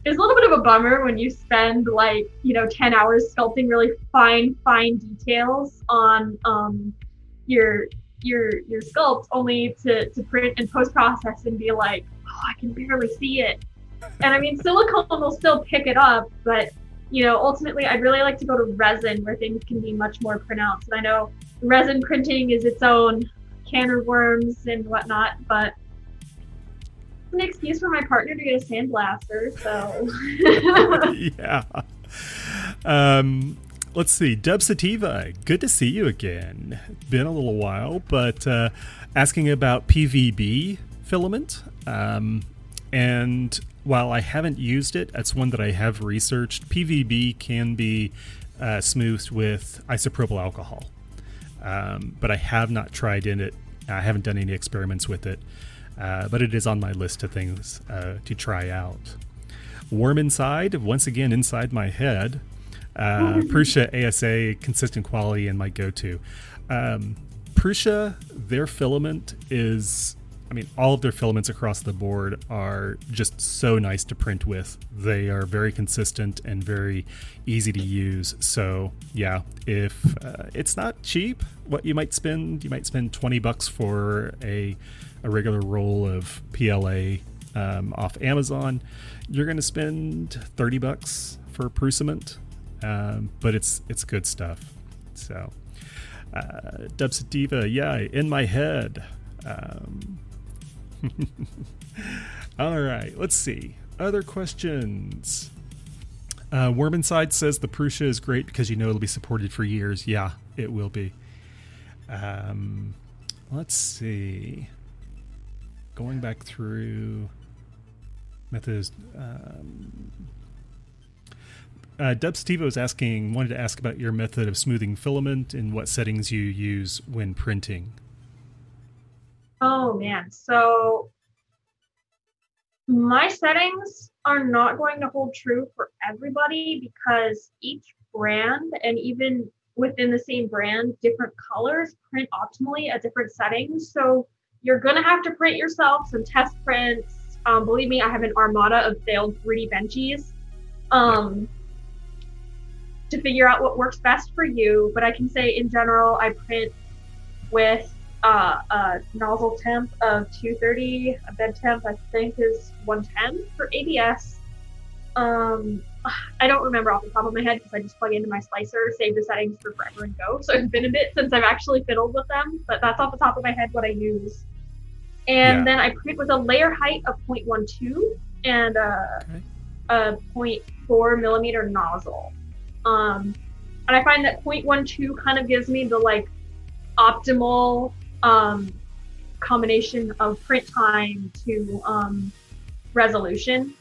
it's a little bit of a bummer when you spend like you know 10 hours sculpting really fine fine details on um, your your your sculpt only to, to print and post process and be like oh i can barely see it and i mean silicone will still pick it up but you know ultimately i'd really like to go to resin where things can be much more pronounced and i know resin printing is its own can of worms and whatnot but it's an excuse for my partner to get a sandblaster so yeah. Um, let's see. Dub Sativa, good to see you again. Been a little while, but uh, asking about PVB filament. Um, and while I haven't used it, that's one that I have researched. PVB can be uh, smoothed with isopropyl alcohol, um, but I have not tried in it. I haven't done any experiments with it, uh, but it is on my list of things uh, to try out. Warm Inside, once again inside my head. Uh, Prusa ASA, consistent quality, and my go to. Um, Prusa, their filament is, I mean, all of their filaments across the board are just so nice to print with. They are very consistent and very easy to use. So, yeah, if uh, it's not cheap, what you might spend, you might spend 20 bucks for a, a regular roll of PLA um, off Amazon. You're going to spend 30 bucks for Prusament, um, but it's it's good stuff. So, uh, Dubsativa, yeah, in my head. Um, all right, let's see. Other questions. Uh, Worm Inside says the Prusa is great because you know it'll be supported for years. Yeah, it will be. Um, let's see. Going back through methods. Um, uh, Dub Steve was asking, wanted to ask about your method of smoothing filament and what settings you use when printing. Oh man, so my settings are not going to hold true for everybody because each brand and even within the same brand, different colors print optimally at different settings. So you're gonna have to print yourself some test prints. Um, believe me, I have an armada of failed 3D benchies um, to figure out what works best for you. But I can say in general, I print with uh, a nozzle temp of 230. A bed temp, I think, is 110 for ABS. Um, I don't remember off the top of my head because I just plug into my slicer, save the settings for forever and go. So it's been a bit since I've actually fiddled with them, but that's off the top of my head what I use. And Yeah. then I print with a layer height of 0.12 and a, Okay. a 0.4 millimeter nozzle. Um, and I find that 0.12 kind of gives me the like optimal um, combination of print time to um, resolution.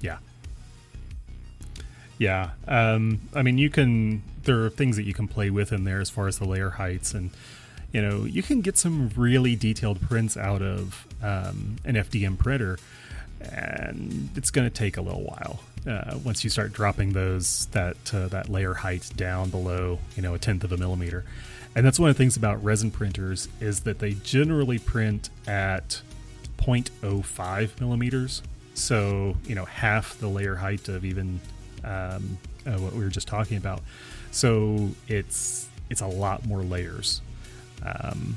Yeah. Yeah. Um, I mean, you can, there are things that you can play with in there as far as the layer heights. And, you know, you can get some really detailed prints out of um, an FDM printer. And it's going to take a little while uh, once you start dropping those that uh, that layer height down below you know a tenth of a millimeter, and that's one of the things about resin printers is that they generally print at 0.05 millimeters, so you know half the layer height of even um, uh, what we were just talking about. So it's it's a lot more layers. Um,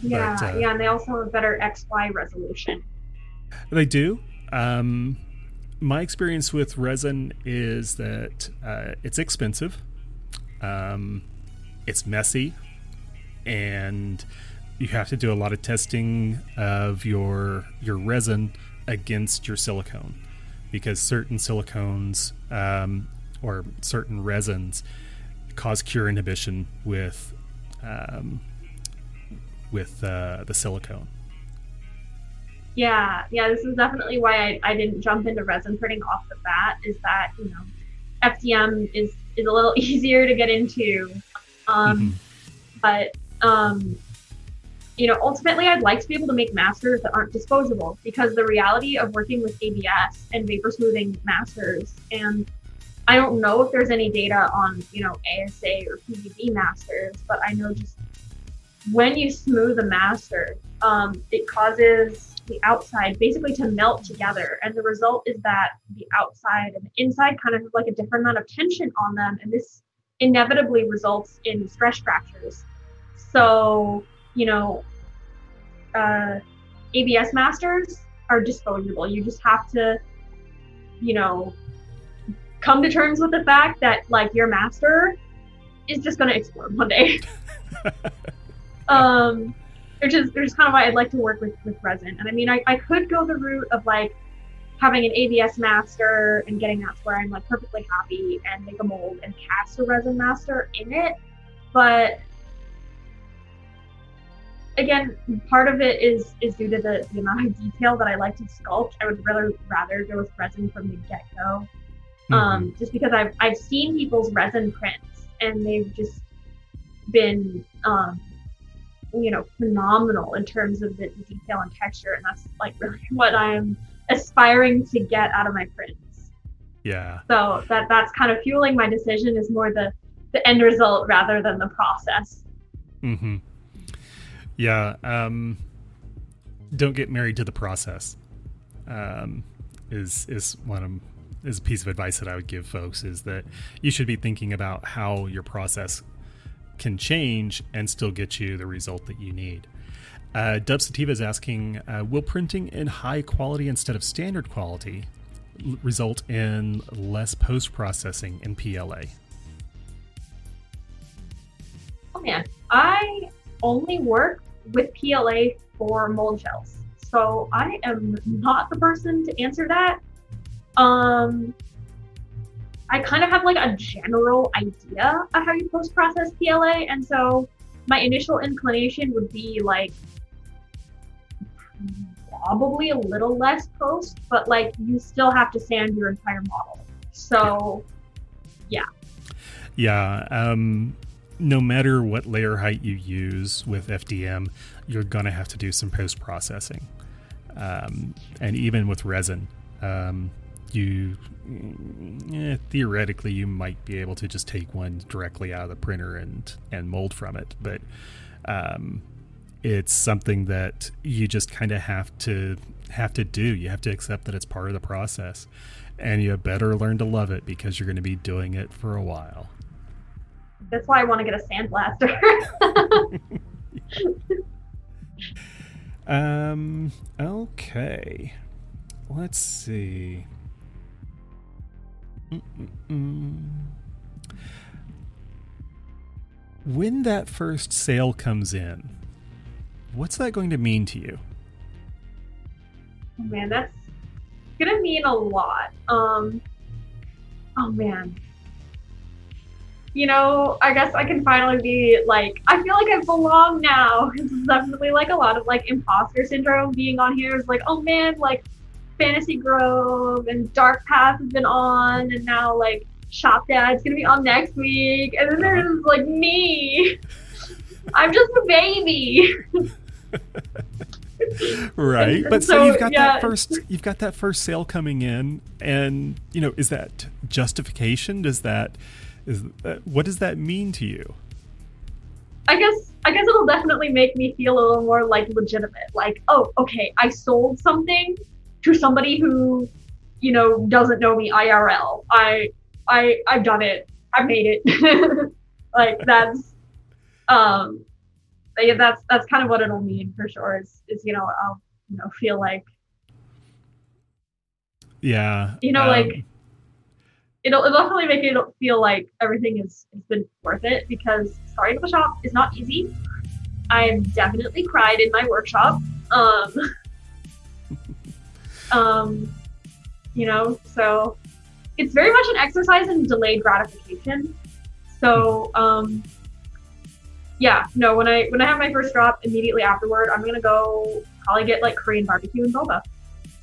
Yeah, But, uh, yeah, and they also have better XY resolution. They do. Um, my experience with resin is that uh, it's expensive, um, it's messy, and you have to do a lot of testing of your your resin against your silicone because certain silicones um, or certain resins cause cure inhibition with um, with uh, the silicone. Yeah, yeah, this is definitely why I, I didn't jump into resin printing off the bat. Is that you know, FDM is is a little easier to get into, um, Mhm. but um, you know, ultimately, I'd like to be able to make masters that aren't disposable because the reality of working with ABS and vapor smoothing masters, and I don't know if there's any data on you know ASA or PVB masters, but I know just when you smooth a master, um, it causes the outside basically to melt together. And the result is that the outside and the inside kind of have like a different amount of tension on them. And this inevitably results in stress fractures. So, you know, uh, ABS masters are disposable. You just have to, you know, come to terms with the fact that like your master is just going to explode one day. um, which is which is kind of why I'd like to work with with resin. And I mean, I, I could go the route of like having an ABS master and getting that to where I'm like perfectly happy and make a mold and cast a resin master in it, but again, part of it is is due to the, the amount of detail that I like to sculpt. I would really rather go with resin from the get go, um, just because I've I've seen people's resin prints and they've just been um, you know phenomenal in terms of the detail and texture, and that's like really what I am aspiring to get out of my prints. Yeah. So that that's kind of fueling my decision is more the the end result rather than the process. Mm-hmm. Yeah. Um, don't get married to the process. Um, is is one of is a piece of advice that I would give folks is that you should be thinking about how your process can change and still get you the result that you need. Uh, Dub Sativa is asking, uh, will printing in high quality instead of standard quality l- result in less post processing in PLA? Oh man, I only work with PLA for mold shells, so I am not the person to answer that. Um, I kind of have like a general idea of how you post process PLA, and so my initial inclination would be like probably a little less post, but like you still have to sand your entire model. So Yeah. Um, no matter what layer height you use with FDM, you're going to have to do some post processing. Um, and even with resin, um, you eh, theoretically you might be able to just take one directly out of the printer and and mold from it, but um, it's something that you just kind of have to have to do. You have to accept that it's part of the process, and you better learn to love it because you're going to be doing it for a while. that's why I want to get a sandblaster. Um. Okay. Let's see. Mm-mm-mm. When that first sale comes in, what's that going to mean to you? Oh, man, that's gonna mean a lot. Um, oh man. You know, I guess I can finally be like, I feel like I belong now. Is definitely like a lot of like imposter syndrome being on here. Is like, oh man, like Fantasy Grove and Dark Path has been on, and now like Shop Dad's gonna be on next week, and then there's like me. I'm just a baby. right And but so, so, you've got yeah. that first you've got that first sale coming in and you know is that justification does that is uh, what does that mean to you I guess I guess it'll definitely make me feel a little more like legitimate. Like, oh, okay, I sold something to somebody who, you know, doesn't know me IRL. I I I've done it. I made it. like that's um yeah, that's that's kind of what it'll mean for sure. Is is you know I'll you know feel like Yeah. You know, um, like- it'll, it'll definitely make it feel like everything is has been worth it because starting a shop is not easy. I've definitely cried in my workshop. Um, um, you know, so it's very much an exercise in delayed gratification. So, um, yeah, no, when I when I have my first drop, immediately afterward, I'm gonna go probably get like Korean barbecue and boba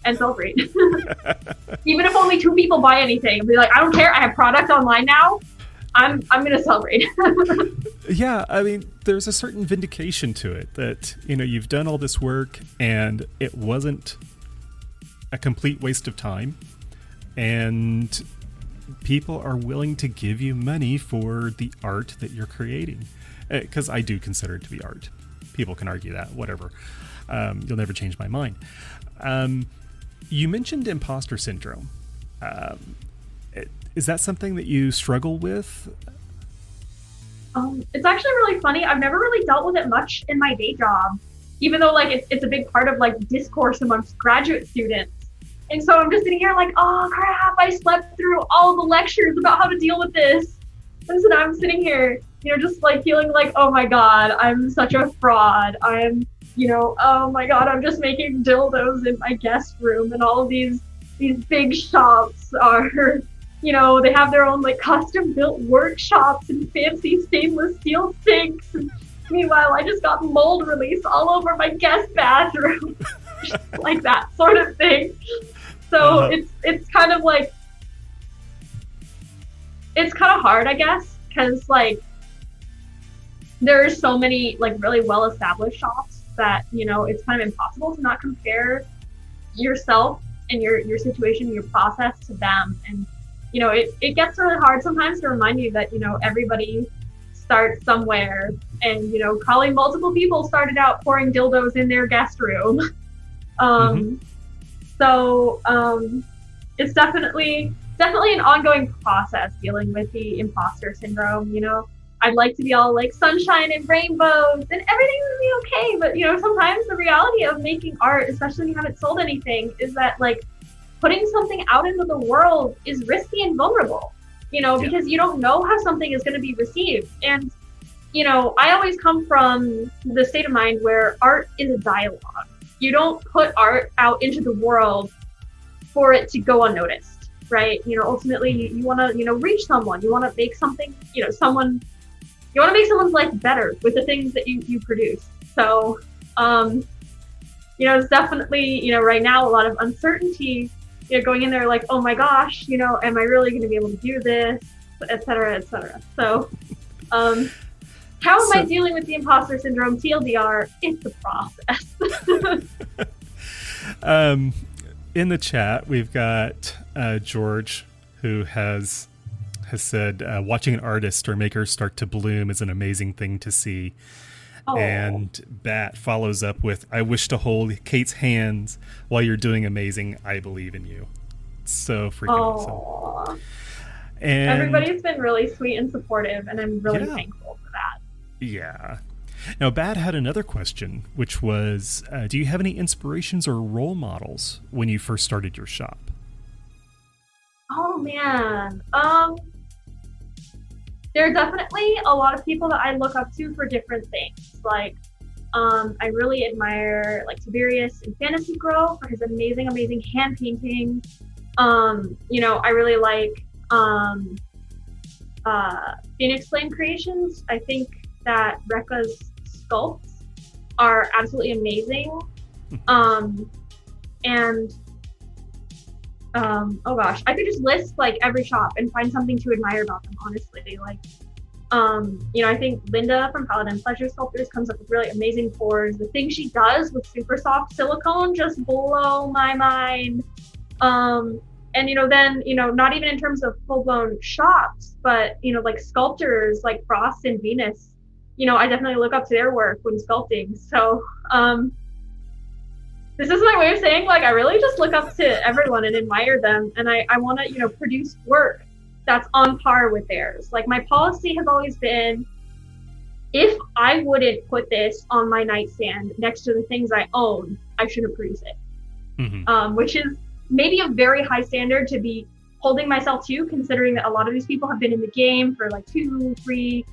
and celebrate. Even if only two people buy anything, I'll be like, I don't care. I have product online now. I'm I'm gonna celebrate. Yeah, I mean, there's a certain vindication to it that, you know, you've done all this work and it wasn't a complete waste of time. And people are willing to give you money for the art that you're creating. Because I do consider it to be art. People can argue that, whatever. Um, you'll never change my mind. Um, you mentioned imposter syndrome. Um, is that something that you struggle with? Um, it's actually really funny. I've never really dealt with it much in my day job, even though like it's, it's a big part of like discourse amongst graduate students. And so I'm just sitting here like, oh crap, I slept through all the lectures about how to deal with this. And so now I'm sitting here, you know, just like feeling like, oh my god, I'm such a fraud. I'm, you know, oh my god, I'm just making dildos in my guest room, and all these these big shops are you know, they have their own like custom built workshops and fancy stainless steel sinks. And meanwhile, I just got mold release all over my guest bathroom, like that sort of thing. So Uh-huh. it's it's kind of like it's kind of hard, I guess, because like there are so many like really well established shops that you know it's kind of impossible to not compare yourself and your your situation, your process to them, and you know, it, it gets really hard sometimes to remind you that, you know, everybody starts somewhere and, you know, probably multiple people started out pouring dildos in their guest room. um, So um, it's definitely, definitely an ongoing process dealing with the imposter syndrome, you know. I'd like to be all like sunshine and rainbows and everything would be okay. But, you know, sometimes the reality of making art, especially when you haven't sold anything, is that like putting something out into the world is risky and vulnerable, you know, Yeah. because you don't know how something is going to be received. And, you know, I always come from the state of mind where art is a dialogue. You don't put art out into the world for it to go unnoticed, right? You know, ultimately, you, you want to, you know, reach someone. You want to make something, you know, someone, you want to make someone's life better with the things that you, you produce. So, um, you know, it's definitely, you know, right now a lot of uncertainty you know, going in there like, oh my gosh, you know, am I really going to be able to do this, et cetera, et cetera. So, um, how am I dealing with the imposter syndrome? TLDR, it's a process. Um, in the chat, we've got uh, George, who has has said, uh, "Watching an artist or maker start to bloom is an amazing thing to see." oh, And Bat follows up with, "I wish to hold Kate's hands while you're doing amazing. I believe in you." So freaking awesome. And everybody's been really sweet and supportive, and I'm really Yeah. thankful for that. Yeah. Now, Bat had another question, which was uh, Do you have any inspirations or role models when you first started your shop? Oh man. Um there are definitely a lot of people that I look up to for different things. Like um I really admire like Tiberius and Fantasy Grow for his amazing, amazing hand painting. Um, you know, I really like um uh Phoenix Flame Creations. I think that Rekka's sculpts are absolutely amazing. Um and um oh gosh i could just list like every shop and find something to admire about them honestly like um you know i think linda from paladin pleasure sculptors comes up with really amazing pours. The things she does with super soft silicone just blow my mind. Um and you know then you know not even in terms of full-blown shops but you know like sculptors like frost and venus you know i definitely look up to their work when sculpting. So um this is my way of saying like I really just look up to everyone and admire them and I, I want to you know produce work that's on par with theirs like my policy has always been if I wouldn't put this on my nightstand next to the things I own, I shouldn't produce it. Mhm. Um, which is maybe a very high standard to be holding myself to, considering that a lot of these people have been in the game for like two, three,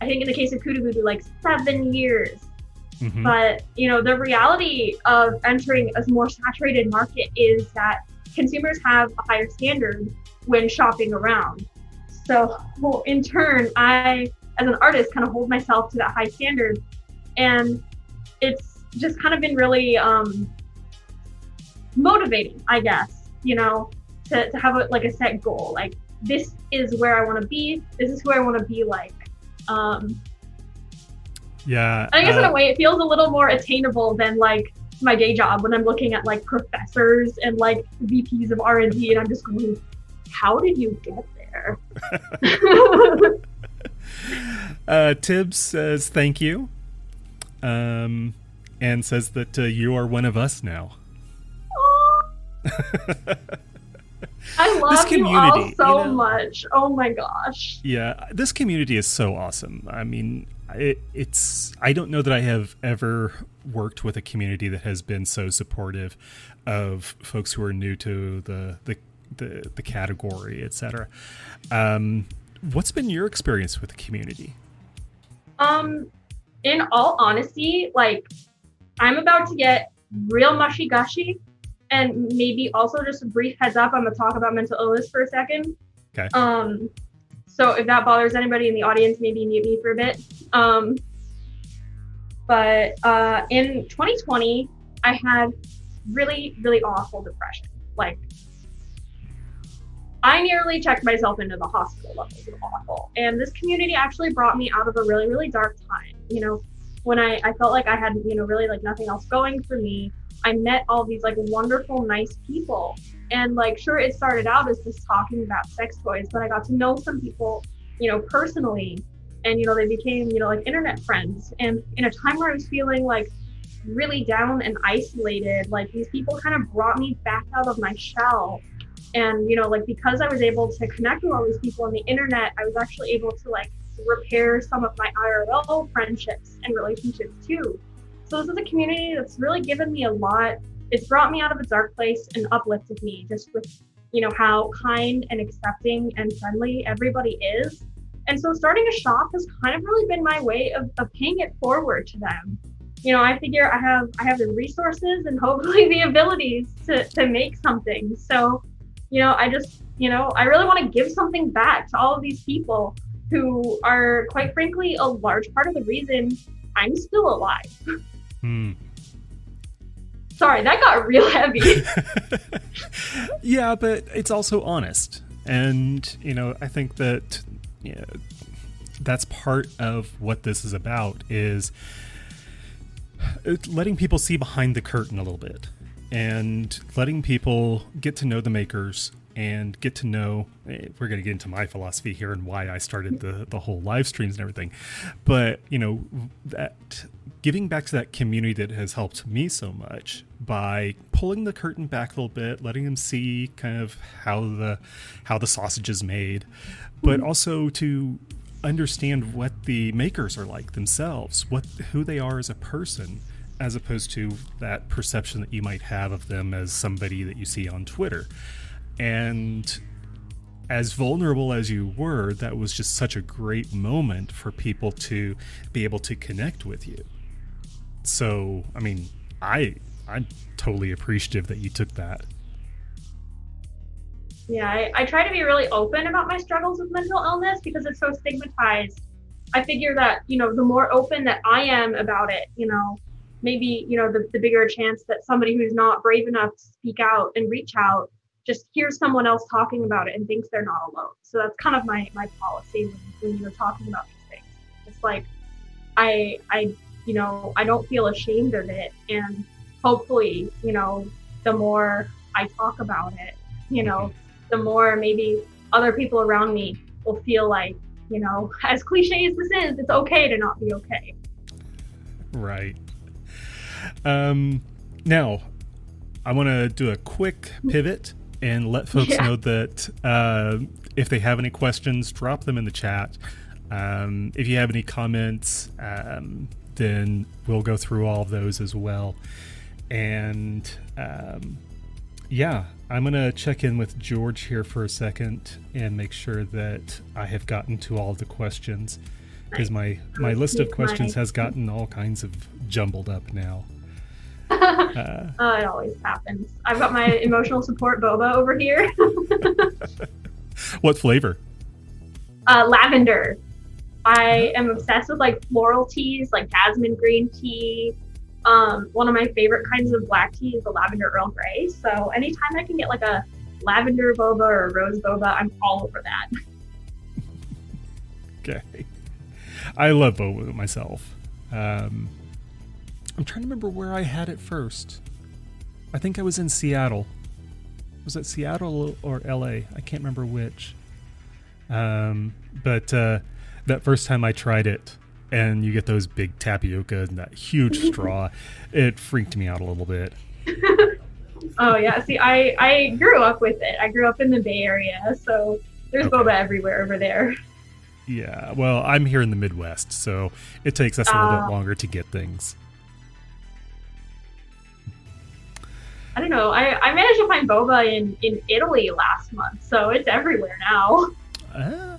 I think in the case of Kudu like seven years. Mhm. But you know, the reality of entering a more saturated market is that consumers have a higher standard when shopping around. So well, in turn, I, as an artist, kind of hold myself to that high standard, and it's just kind of been really um, motivating, I guess. You know, to, to have a, like a set goal, like this is where I want to be. This is who I want to be like. Um, yeah. I guess in uh, a way, it feels a little more attainable than like my day job when I'm looking at like professors and like VPs of R and D, and I'm just going, "How did you get there?" Uh, Tibbs says thank you, um, and says that uh, you are one of us now. I love you all community, so you know? much. Oh my gosh. Yeah, this community is so awesome. I mean, it, it's I don't know that I have ever worked with a community that has been so supportive of folks who are new to the the the, the category, etc. Um, what's been your experience with the community? Um, in all honesty, like I'm about to get real mushy gushy, and maybe also just a brief heads up. I'm gonna talk about mental illness for a second. Okay. Um, so if that bothers anybody in the audience, maybe mute me for a bit. Um, but uh, in 2020, I had really, really awful depression. Like, I nearly checked myself into the hospital levels of awful. And this community actually brought me out of a really, really dark time. You know, when I, I felt like I had, you know, really like nothing else going for me, I met all these like wonderful, nice people. And like, sure, it started out as just talking about sex toys, but I got to know some people, you know, personally. And, you know, they became, you know, like internet friends. And in a time where I was feeling like really down and isolated, like these people kind of brought me back out of my shell. And, you know, like because I was able to connect with all these people on the internet, I was actually able to like repair some of my IRL friendships and relationships too. So this is a community that's really given me a lot. It's brought me out of a dark place and uplifted me just with, you know, how kind and accepting and friendly everybody is. And so starting a shop has kind of really been my way of, of paying it forward to them. You know, I figure I have I have the resources and hopefully the abilities to, to make something. So, you know, I just, you know, I really want to give something back to all of these people who are quite frankly a large part of the reason I'm still alive. Hmm. Sorry, that got real heavy. yeah, but it's also honest, and you know, I think that know, that's part of what this is about is letting people see behind the curtain a little bit, and letting people get to know the makers and get to know. eh, We're going to get into my philosophy here and why I started the the whole live streams and everything, but you know that giving back to that community that has helped me so much by pulling the curtain back a little bit, letting them see kind of how the how the sausage is made, but mm-hmm. also to understand what the makers are like themselves, what who they are as a person, as opposed to that perception that you might have of them as somebody that you see on Twitter. And as vulnerable as you were, that was just such a great moment for people to be able to connect with you. So, I mean, I I'm totally appreciative that you took that. Yeah, I, I try to be really open about my struggles with mental illness because it's so stigmatized. I figure that, you know, the more open that I am about it, you know, maybe, you know, the, the bigger chance that somebody who's not brave enough to speak out and reach out just hears someone else talking about it and thinks they're not alone. So that's kind of my, my policy when, when you're talking about these things. It's like, I, I, you know, I don't feel ashamed of it. And hopefully, you know, the more I talk about it, you know, the more maybe other people around me will feel like, you know, as cliche as this is, it's okay to not be okay. Right. Um, now, I want to do a quick pivot and let folks Yeah. know that uh, if they have any questions, drop them in the chat. Um, if you have any comments, um, then we'll go through all of those as well. And um, yeah, I'm going to check in with George here for a second and make sure that I have gotten to all the questions because my, my list of questions has gotten all kinds of jumbled up now. Uh, it always happens. I've got my emotional support boba over here. what flavor? uh, lavender. I am obsessed with like floral teas, like jasmine green tea. Um, one of my favorite kinds of black tea is the lavender Earl Grey. So anytime I can get like a lavender boba or a rose boba, I'm all over that. Okay. I love boba myself. Um, I'm trying to remember where I had it first. I think I was in Seattle. Was it Seattle or LA? I can't remember which. Um, but uh, that first time I tried it, and you get those big tapioca and that huge straw, it freaked me out a little bit. Oh yeah, see, I I grew up with it. I grew up in the Bay Area, so there's Okay. boba everywhere over there. Yeah, well, I'm here in the Midwest, so it takes us a little Ah. bit longer to get things. I don't know. I, I managed to find boba in in Italy last month, so it's everywhere now. Oh.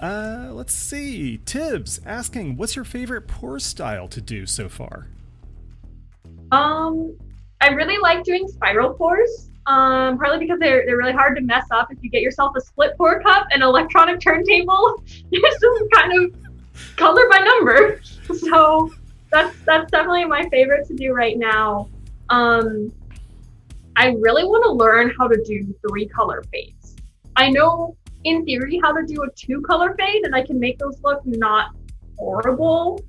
Uh, let's see. Tibbs asking, what's your favorite pour style to do so far? Um, I really like doing spiral pours. Um, partly because they're they're really hard to mess up. If you get yourself a split pour cup and electronic turntable, it's just kind of color by number. So that's that's definitely my favorite to do right now. Um, I really want to learn how to do three color fades. I know in theory how to do a two color fade, and I can make those look not horrible.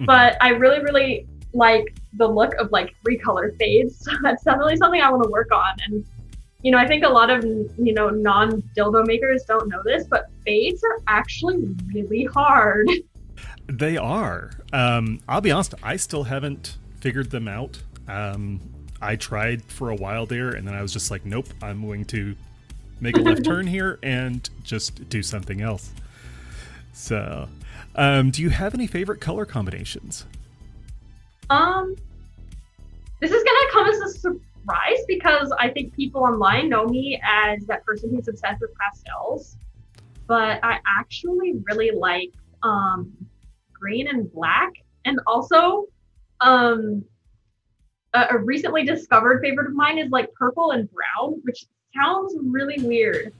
But I really, really like the look of like three color fades. So that's definitely something I want to work on. And you know, I think a lot of you know non dildo makers don't know this, but fades are actually really hard. They are. Um, I'll be honest, I still haven't figured them out. Um, I tried for a while there, and then I was just like, nope, I'm going to make a left turn here and just do something else. So, um, do you have any favorite color combinations? Um, this is gonna come as a surprise because I think people online know me as that person who's obsessed with pastels, but I actually really like um, green and black, and also um, a, a recently discovered favorite of mine is like purple and brown, which sounds really weird,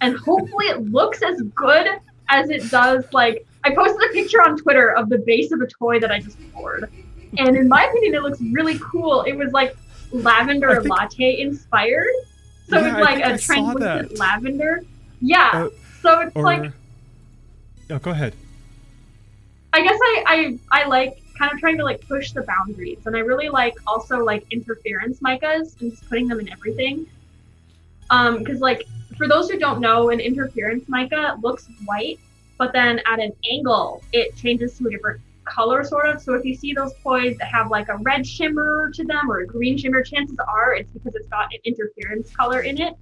and hopefully it looks as good as it does like I posted a picture on Twitter of the base of a toy that I just poured. And in my opinion, it looks really cool. It was like lavender think- latte inspired. So Yeah, it's like a translucent lavender. Yeah. Uh, so it's Or, like oh, go ahead. I guess I, I I like kind of trying to like push the boundaries. And I really like also like interference micas and just putting them in everything. Um, because like for those who don't know, an interference mica looks white, but then at an angle it changes to a different color sort of. So if you see those toys that have like a red shimmer to them or a green shimmer, chances are it's because it's got an interference color in it.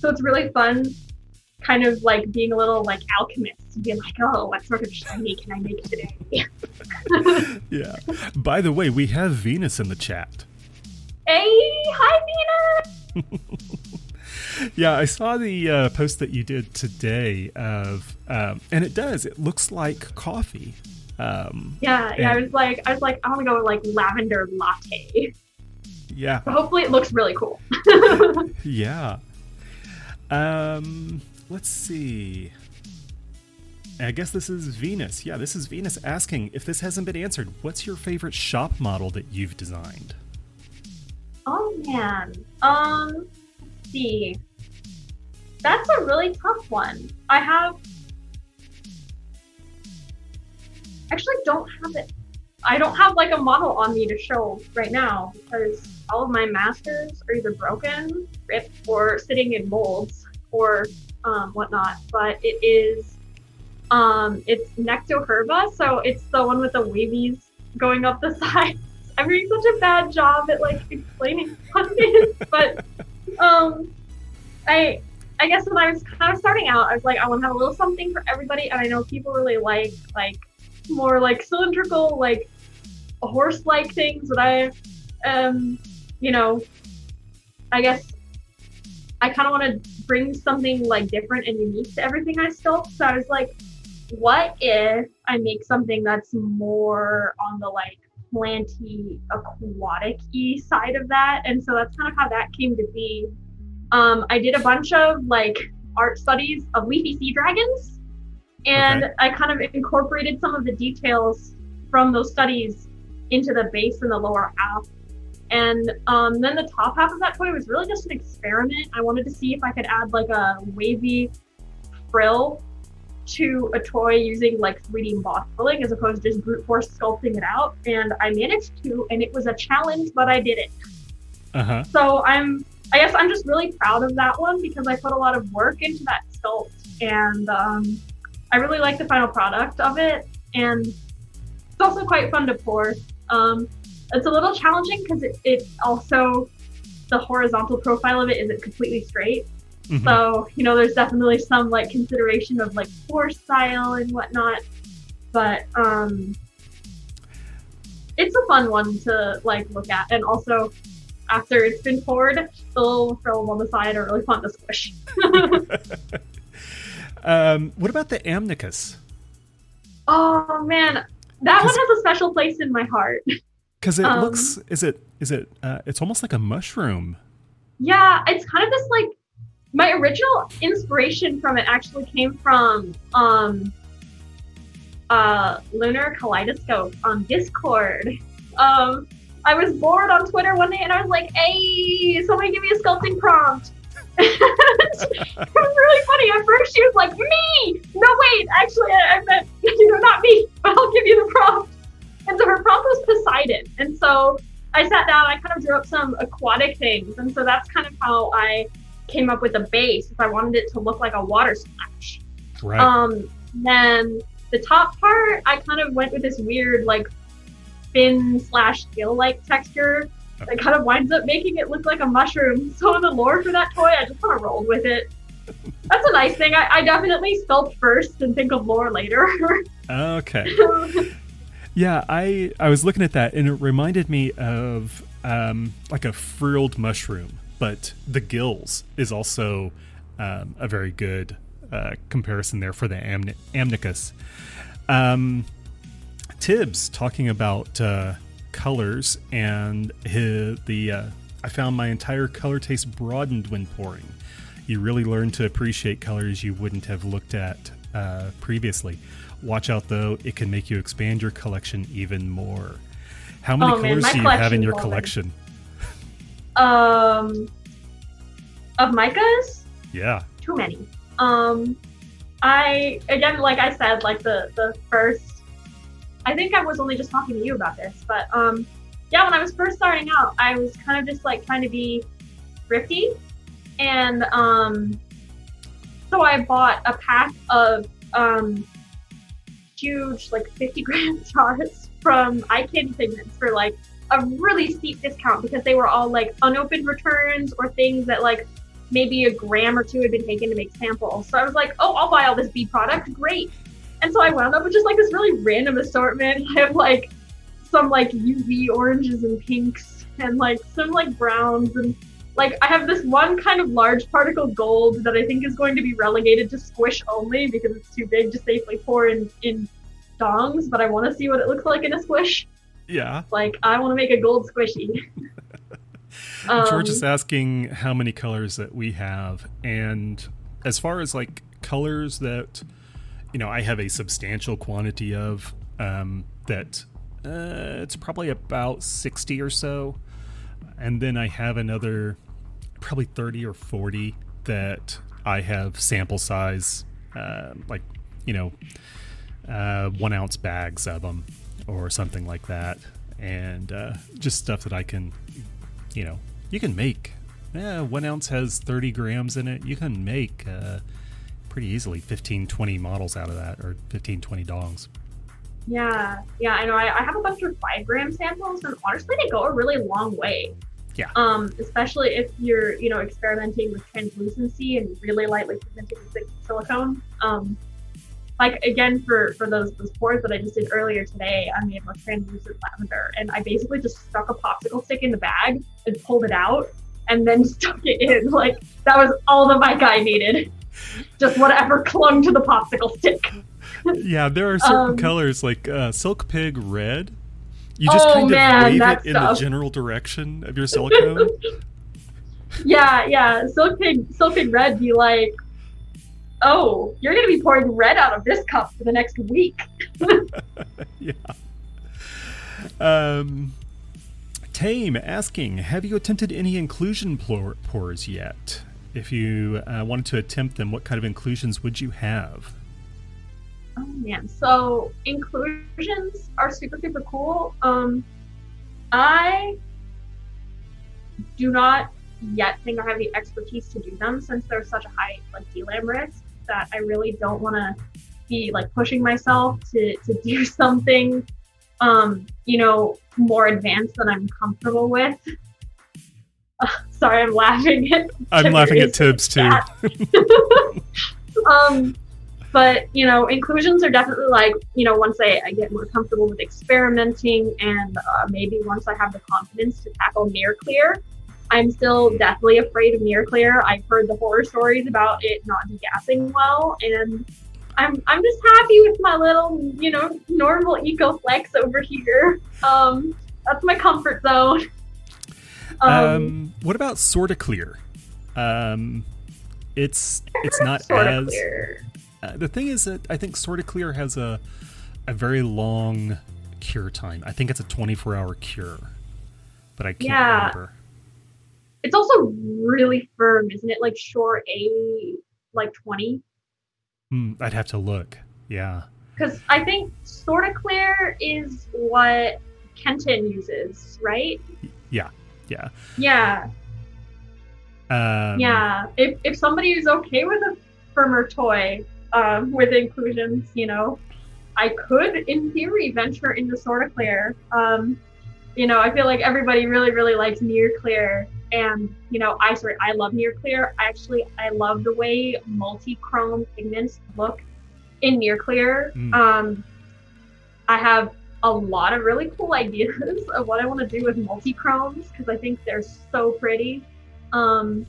So it's really fun kind of like being a little like alchemist to be like, oh, what sort of shiny can I make today? Yeah. By the way, we have Venus in the chat. hey, hi Venus! Yeah, I saw the uh, post that you did today of, um, and it does. It looks like coffee. Um, Yeah, yeah. I was like, I was like, I want to go with like lavender latte. yeah, But hopefully, it looks really cool. yeah. Um, let's see. I guess this is Venus. Yeah, this is Venus asking if this hasn't been answered. What's your favorite shop model that you've designed? oh man. Um, see. That's a really tough one. I have. Actually, don't have it. I don't have like a model on me to show right now because all of my masters are either broken, ripped, or sitting in molds or um, whatnot. But it is, um, it's Nectoherba, so it's the one with the wavies going up the sides. I'm doing such a bad job at like explaining what it is, but um, I I guess when I was kind of starting out, I was like, I want to have a little something for everybody, and I know people really like like more like cylindrical, like horse-like things that I, um, you know, I guess I kind of want to bring something like different and unique to everything I sculpt. So I was like, what if I make something that's more on the like planty aquatic y side of that? And so that's kind of how that came to be. Um, I did a bunch of like art studies of leafy sea dragons, and Okay. I kind of incorporated some of the details from those studies into the base and the lower half. And um, then the top half of that toy was really just an experiment. I wanted to see if I could add like a wavy frill to a toy using like 3D modeling as opposed to just brute force sculpting it out. And I managed to, and it was a challenge, but I did it. Uh huh. So I'm, I guess I'm just really proud of that one because I put a lot of work into that sculpt, and um, I really like the final product of it. And it's also quite fun to pour. Um, it's a little challenging because it, it also the horizontal profile of it isn't completely straight. Mhm. So, you know, there's definitely some like consideration of like pour style and whatnot. But um it's a fun one to like look at. And also after it's been poured, the little frills on the side are really fun to squish. Um, what about the amnicus? oh man. That one has a special place in my heart. Because it Um, looks, is it, is it, uh, it's almost like a mushroom. Yeah, it's kind of this like my original inspiration from it actually came from um uh Lunar Kaleidoscope on Discord. Um I was bored on Twitter one day and I was like, hey, somebody give me a sculpting prompt. it was really funny. At first she was like, me! No wait, actually I, I meant you know not me, but I'll give you the prompt. And so her prompt was Poseidon. And so I sat down, I kind of drew up some aquatic things, and so that's kind of how I came up with a base. If I wanted it to look like a water splash. Right. Um, then the top part, I kind of went with this weird like fin slash gill like texture that kind of winds up making it look like a mushroom. So in the lore for that toy, I just kind of rolled with it. That's a nice thing. I, I definitely sculpt first and think of lore later. okay. Yeah, I I was looking at that and it reminded me of um, like a frilled mushroom, but the gills is also um, a very good uh, comparison there for the amni- amnicus. Um, Tibbs talking about uh, colors and hi the uh, I found my entire color taste broadened when pouring. You really learn to appreciate colors you wouldn't have looked at uh, previously. Watch out though; it can make you expand your collection even more. How many Oh, colors my do you have in your collection? Um, of micas, Yeah. too many. Um, I again, like I said, like the the first. I think I was only just talking to you about this, but um, yeah, when I was first starting out, I was kind of just like trying to be thrifty, and um, so I bought a pack of um, huge like 50 gram jars from Eye Candy Pigments for like a really steep discount because they were all like unopened returns or things that like maybe a gram or two had been taken to make samples. So I was like, oh, I'll buy all this B product. Great. And so I wound up with just like this really random assortment. I have like some like UV oranges and pinks and like some like browns and like I have this one kind of large particle gold that I think is going to be relegated to squish only because it's too big to safely pour in in dongs, but I want to see what it looks like in a squish. Yeah. Like I want to make a gold squishy. George Um, is asking how many colors that we have, and as far as like colors that you know, I have a substantial quantity of um, that. Uh, it's probably about sixty or so, and then I have another probably thirty or forty that I have sample size, uh, like you know, uh, one ounce bags of them or something like that, and uh, just stuff that I can you know, you can make. Yeah, one ounce has 30 grams in it. You can make uh, pretty easily 15, 20 models out of that, or 15, 20 dongs. Yeah, yeah, I know. I, I have a bunch of five gram samples, and honestly, they go a really long way. Yeah. Um, especially if you're, you know, experimenting with translucency and really lightly pigmented silicone. Um, like again for for those those pours that I just did earlier today, I made with translucent lavender, and I basically just stuck a popsicle stick in the bag and pulled it out, and then stuck it in. Like that was all the mic I needed. Just whatever clung to the popsicle stick. yeah, there are certain Um, colors like uh, Silc Pig Red. You just Oh, kind of man, wave it in the general direction of your silicone. Yeah, yeah. Silc Pig, Silc Pig Red be like, oh, you're gonna be pouring red out of this cup for the next week. yeah. Um, Tame asking, have you attempted any inclusion pour- pours yet? If you uh, wanted to attempt them, what kind of inclusions would you have? Oh man, so inclusions are super super cool. Um, I do not yet think I have the expertise to do them since there's such a high like delam risk that I really don't want to be like pushing myself to to do something, um, you know, more advanced than I'm comfortable with. Uh, sorry, I'm laughing at. I'm laughing at Tibbs too. um, but you know, inclusions are definitely like you know once I, I get more comfortable with experimenting and uh, maybe once I have the confidence to tackle near clear. I'm still definitely afraid of near clear. I've heard the horror stories about it not degassing well, and I'm I'm just happy with my little you know normal Ecoflex over here. Um, that's my comfort zone. Um, what about Sorta Clear? Um, it's it's not as. Uh, the thing is that I think Sorta Clear has a a very long cure time. I think it's a 24 hour cure, but I can't Yeah. remember. It's also really firm, isn't it? Like short A, like 20. Hmm, I'd have to look. Yeah. Because I think Sorta Clear is what Kenton uses, right? Yeah. Yeah. Yeah, Um, yeah. If, if somebody is okay with a firmer toy um, with inclusions, you know, I could, in theory, venture into Sorta Clear. Um, you know, I feel like everybody really, really likes Near Clear. And, you know, I sorry, I love Near Clear. I actually, I love the way multi-chrome pigments look in Near Clear. Mm. Um, I have a lot of really cool ideas of what I want to do with multi-chromes because I think they're so pretty. Um,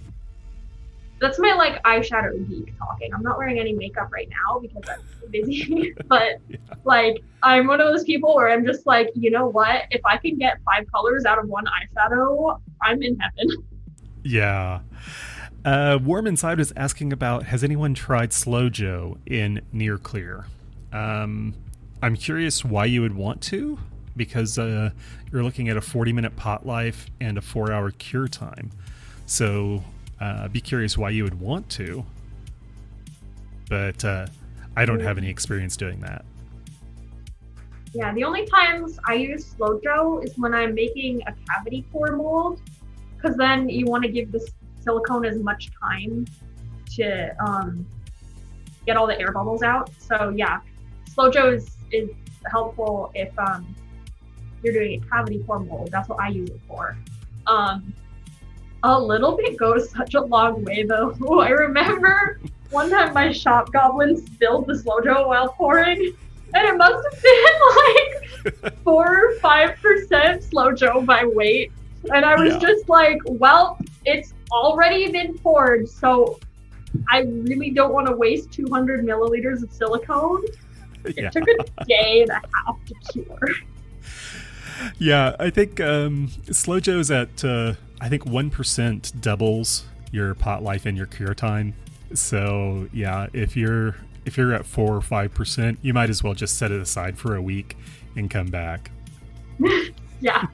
that's my like eyeshadow geek talking. I'm not wearing any makeup right now because I'm busy, but Yeah. like I'm one of those people where I'm just like, you know what? If I can get five colors out of one eyeshadow, I'm in heaven. Yeah. Uh, Warm Inside was asking about has anyone tried Slo-Jo in Near Clear? Um, I'm curious why you would want to, because uh, you're looking at a 40 minute pot life and a four hour cure time. So uh, be curious why you would want to. But uh, I don't have any experience doing that. Yeah, the only times I use Slo-Jo is when I'm making a cavity core mold, because then you want to give the silicone as much time to um, get all the air bubbles out. So yeah, Slo-Jo is, is helpful if um, you're doing a cavity pour mold. That's what I use it for. Um, a little bit goes such a long way though. I remember one time my shop goblin spilled the Slow Joe while pouring. And it must have been like four or five percent Slo-Jo by weight. And I was Yeah. just like, well, it's already been poured, so I really don't want to waste 200 milliliters of silicone. It yeah. took a day and a half to cure. Yeah, I think um, Slo-Jo's at uh, I think one percent doubles your pot life and your cure time. So yeah, if you're if you're at four or five percent, you might as well just set it aside for a week and come back. Yeah.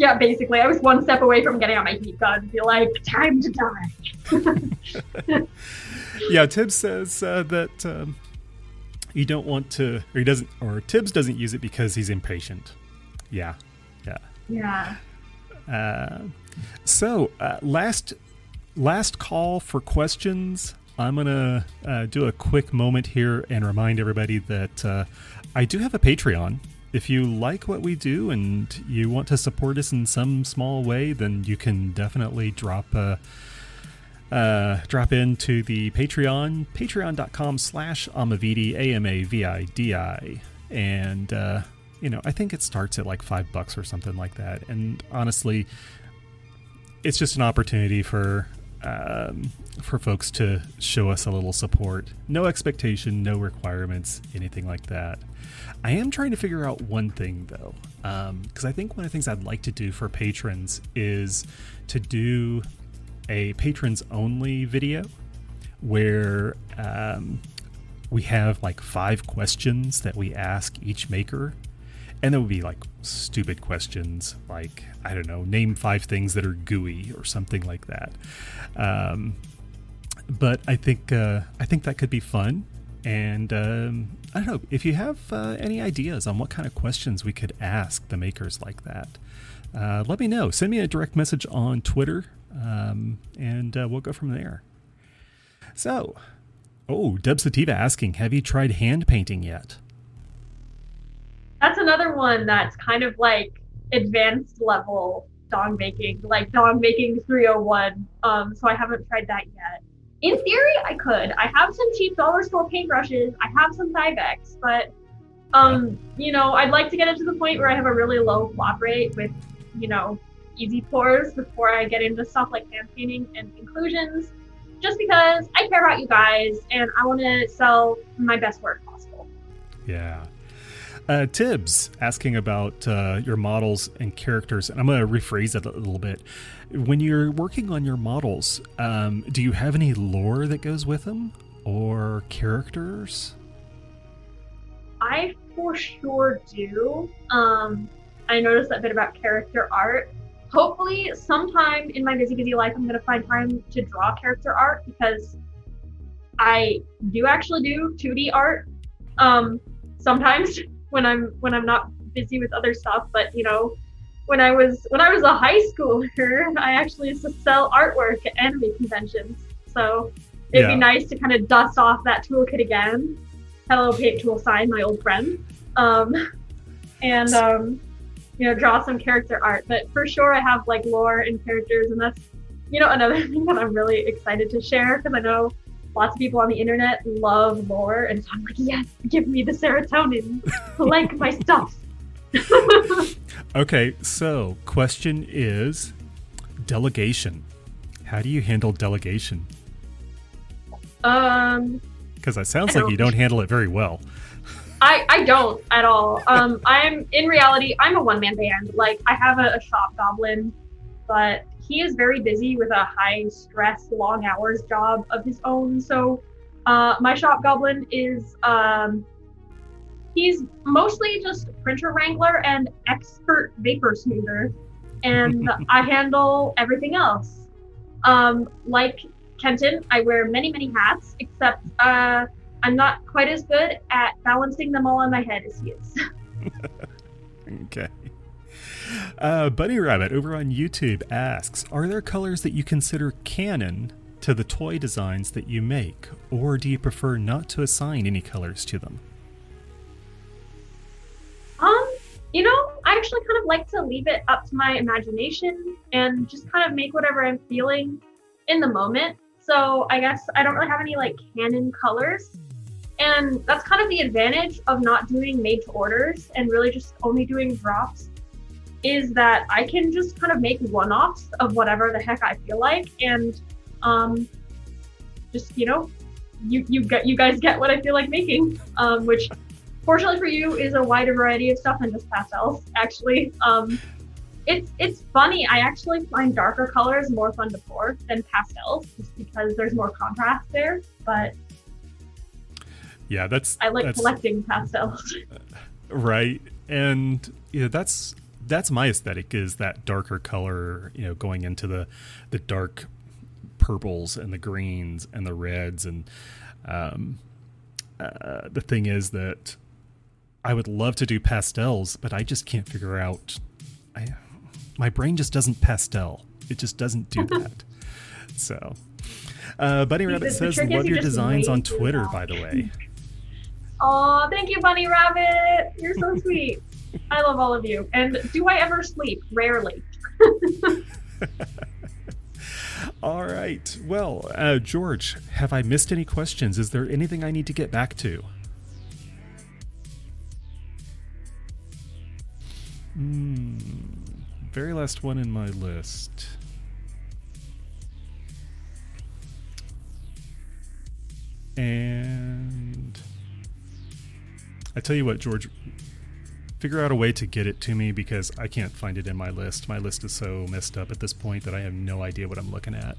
Yeah, basically. I was one step away from getting on my heat gun and be like, time to die. Yeah, Tibbs says uh, that um, you don't want to, or he doesn't, or Tibbs doesn't use it because he's impatient. Yeah, yeah. Yeah. Uh, so uh, last last call for questions. I'm gonna uh, do a quick moment here and remind everybody that uh, I do have a Patreon. If you like what we do and you want to support us in some small way, then you can definitely drop a. Uh, drop into the Patreon, patreon.com slash Amavidi, A M A V I D I. And, uh, you know, I think it starts at like five bucks or something like that. And honestly, it's just an opportunity for um, for folks to show us a little support. No expectation, no requirements, anything like that. I am trying to figure out one thing though, because I think one of the things I'd like to do for patrons is to do a patrons only video where um, we have like five questions that we ask each maker. And there would be like stupid questions like, I don't know, name five things that are gooey or something like that. Um, but I think uh, I think that could be fun. And um, I don't know if you have uh, any ideas on what kind of questions we could ask the makers like that. Uh, let me know. Send me a direct message on Twitter, um, and uh, we'll go from there. So, oh, Deb Sativa asking, have you tried hand painting yet? That's another one that's kind of like advanced level dong making, like dong making 301. Um, so I haven't tried that yet. In theory, I could. I have some cheap dollar store paintbrushes. I have some Dyvex, but um, you know, I'd like to get it to the point where I have a really low flop rate with, you know, easy pours before I get into stuff like hand painting and inclusions. Just because I care about you guys and I want to sell my best work possible. Yeah. Uh, Tibbs asking about uh, your models and characters, and I'm going to rephrase it a little bit. When you're working on your models, um, do you have any lore that goes with them or characters? I for sure do. Um, I noticed that bit about character art. Hopefully, sometime in my busy, busy life, I'm going to find time to draw character art because I do actually do 2D art um, sometimes when I'm when I'm not busy with other stuff. But you know, when I was when I was a high schooler, I actually used to sell artwork at anime conventions. So it'd Yeah. be nice to kind of dust off that toolkit again. Hello, Paint Tool SAI, my old friend. Um, and um, you know, draw some character art. But for sure, I have like lore and characters, and that's you know another thing that I'm really excited to share because I know lots of people on the internet love lore, and so I'm like, yes, give me the serotonin, like my stuff. Okay, so question is delegation. How do you handle delegation? Um, Because that sounds like you don't- don't handle it very well. I, I don't at all. Um, I'm in reality, I'm a one man band. Like I have a, a shop goblin, but he is very busy with a high stress, long hours job of his own. So uh, my shop goblin is um, he's mostly just printer wrangler and expert vapor smoother, and I handle everything else. Um, like Kenton, I wear many many hats, except uh, I'm not quite as good at balancing them all on my head as he is. Okay. Uh, Bunny Rabbit over on YouTube asks Are there colors that you consider canon to the toy designs that you make, or do you prefer not to assign any colors to them? You know, I actually kind of like to leave it up to my imagination and just kind of make whatever I'm feeling in the moment. So I guess I don't really have any like canon colors. And that's kind of the advantage of not doing made to orders and really just only doing drops is that I can just kind of make one offs of whatever the heck I feel like and um just you know you you get you guys get what I feel like making. Um which fortunately for you is a wider variety of stuff than just pastels actually. Um it's it's funny. I actually find darker colors more fun to pour than pastels just because there's more contrast there but Yeah, that's i like that's collecting pastels. Right, and yeah, that's that's my aesthetic is that darker color, you know, going into the the dark purples and the greens and the reds and um, uh, the thing is that I would love to do pastels, but I just can't figure out. I, my brain just doesn't pastel. It just doesn't do that. so, uh, Bunny Rabbit says, "Love your designs on Twitter." By the way, Oh, thank you, Bunny Rabbit. You're so sweet. I love all of you. And do I ever sleep? Rarely. All right. Well, uh, George, have I missed any questions? Is there anything I need to get back to? Hmm. Very last one in my list. And I tell you what, George, figure out a way to get it to me because I can't find it in my list. My list is so messed up at this point that I have no idea what I'm looking at.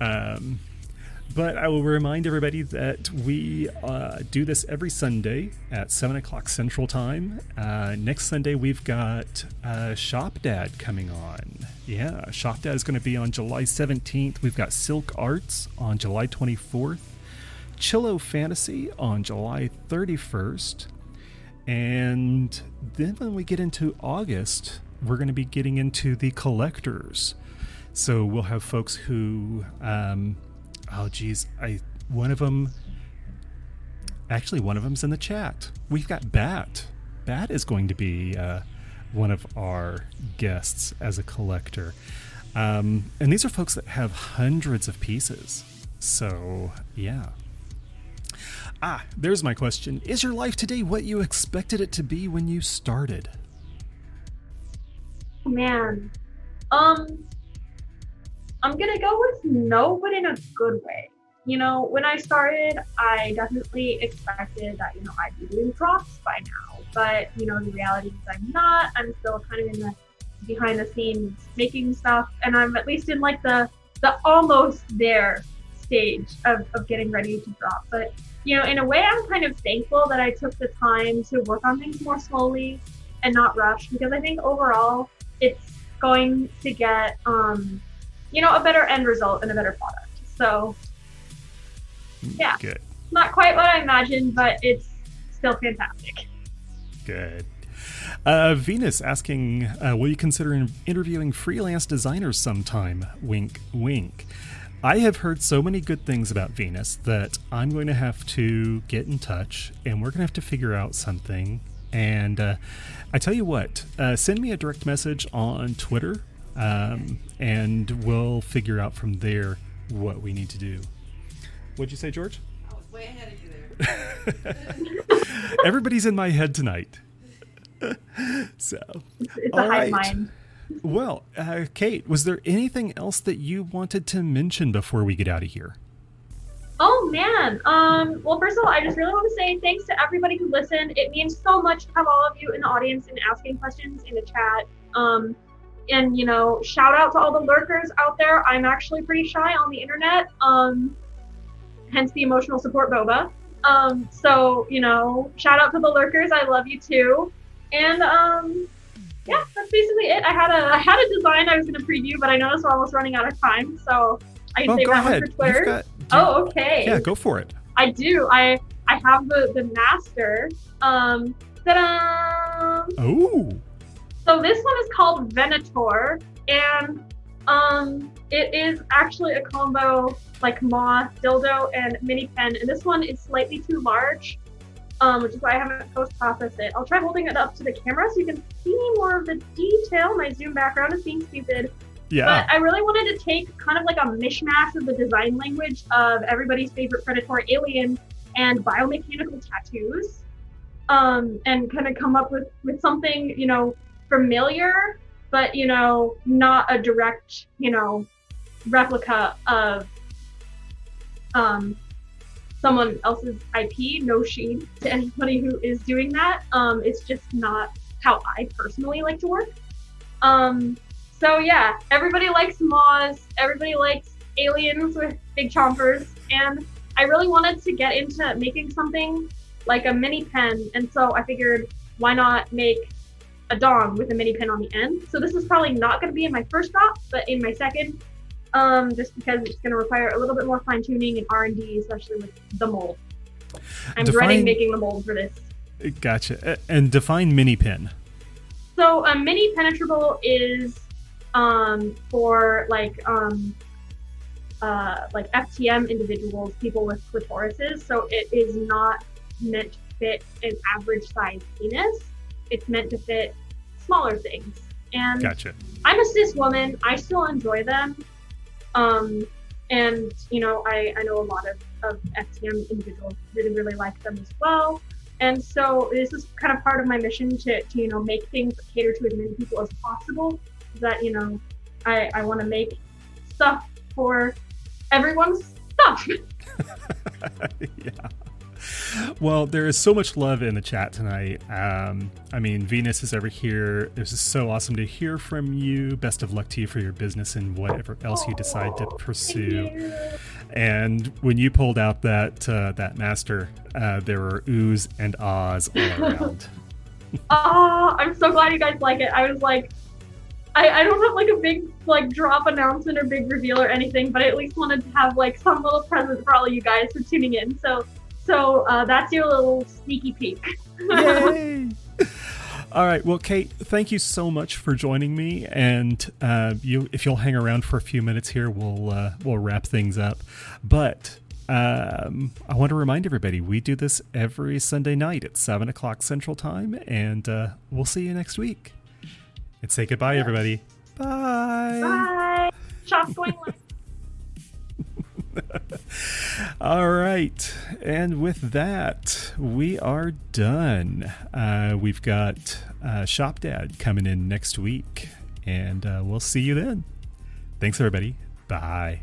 um, but I will remind everybody that we uh, do this every Sunday at 7 o'clock Central Time. Uh, next Sunday, we've got uh, Shop Dad coming on. Yeah, Shop Dad is going to be on July 17th. We've got Silk Arts on July 24th, Chillo Fantasy on July 31st. And then when we get into August, we're going to be getting into the collectors. So we'll have folks who, um, oh geez, I one of them, actually one of them's in the chat. We've got Bat. Bat is going to be uh, one of our guests as a collector, um, and these are folks that have hundreds of pieces. So yeah. Ah, there's my question. Is your life today what you expected it to be when you started? Man. Um I'm gonna go with no, but in a good way. You know, when I started, I definitely expected that, you know, I'd be doing drops by now. But, you know, the reality is I'm not. I'm still kind of in the behind the scenes making stuff and I'm at least in like the the almost there stage of, of getting ready to drop. But you know, in a way I'm kind of thankful that I took the time to work on things more slowly and not rush because I think overall it's going to get um you know, a better end result and a better product. So, yeah, Good. not quite what I imagined, but it's still fantastic. Good. Uh, Venus asking, uh, will you consider interviewing freelance designers sometime? Wink, wink. I have heard so many good things about Venus that I'm going to have to get in touch and we're going to have to figure out something. And uh, I tell you what, uh, send me a direct message on Twitter um, and we'll figure out from there what we need to do. What'd you say, George? I was way ahead of you there. Everybody's in my head tonight. so, It's, it's All a hive right. mind. well, uh, Kate, was there anything else that you wanted to mention before we get out of here? Oh man. Um, well, first of all, I just really want to say thanks to everybody who listened. It means so much to have all of you in the audience and asking questions in the chat. Um, and you know, shout out to all the lurkers out there. I'm actually pretty shy on the internet. Um, hence the emotional support boba. Um, so you know, shout out to the lurkers. I love you too. And um, yeah, that's basically it. I had a I had a design I was going to preview, but I noticed we're almost running out of time, so I can Oh, save go that ahead. one for Twitter. Got, Oh, okay. yeah, go for it. I do. I I have the the master. Um, ta-da! Oh, So this one is called Venator, and um, it is actually a combo like moth, dildo, and mini pen. And this one is slightly too large, um, which is why I haven't post processed it. I'll try holding it up to the camera so you can see more of the detail. My zoom background is being stupid. yeah. But I really wanted to take kind of like a mishmash of the design language of everybody's favorite predator alien and biomechanical tattoos, um, and kind of come up with with something you know familiar, but you know not a direct you know replica of um, someone else's IP. No shade to anybody who is doing that. Um, it's just not how I personally like to work. Um, so yeah, everybody likes Moz. Everybody likes aliens with big chompers, and I really wanted to get into making something like a mini pen, and so I figured why not make a dong with a mini pin on the end. So this is probably not going to be in my first drop, but in my second, um, just because it's going to require a little bit more fine tuning and R and D, especially with the mold. I'm Define- dreading making the mold for this. Gotcha. And define mini pin. So a mini penetrable is um, for like um, uh, like FTM individuals, people with clitorises. So it is not meant to fit an average size penis. It's meant to fit smaller things. And Gotcha. I'm a cis woman. I still enjoy them. Um, and, you know, I, I know a lot of, of FTM individuals really, really like them as well. And so this is kind of part of my mission to, to you know, make things cater to as many people as possible. That, you know, I, I want to make stuff for everyone's stuff. yeah. Well, there is so much love in the chat tonight. Um, I mean, Venus is over here. This is so awesome to hear from you. Best of luck to you for your business and whatever else you decide to pursue. And when you pulled out that uh, that master, uh, there were oohs and ahs all around. Oh, I'm so glad you guys like it. I was like, I, I don't have like a big like drop announcement or big reveal or anything, but I at least wanted to have like some little present for all of you guys for tuning in. So so uh, that's your little sneaky peek. Yay! All right. Well, Kate, thank you so much for joining me. And uh, you, if you'll hang around for a few minutes here, we'll uh, we'll wrap things up. But um, I want to remind everybody we do this every Sunday night at seven o'clock Central Time, and uh, we'll see you next week. And say goodbye, everybody. Bye. Bye. Shop's going live. All right. And with that, we are done. Uh, we've got uh, Shop Dad coming in next week, and uh, we'll see you then. Thanks, everybody. Bye.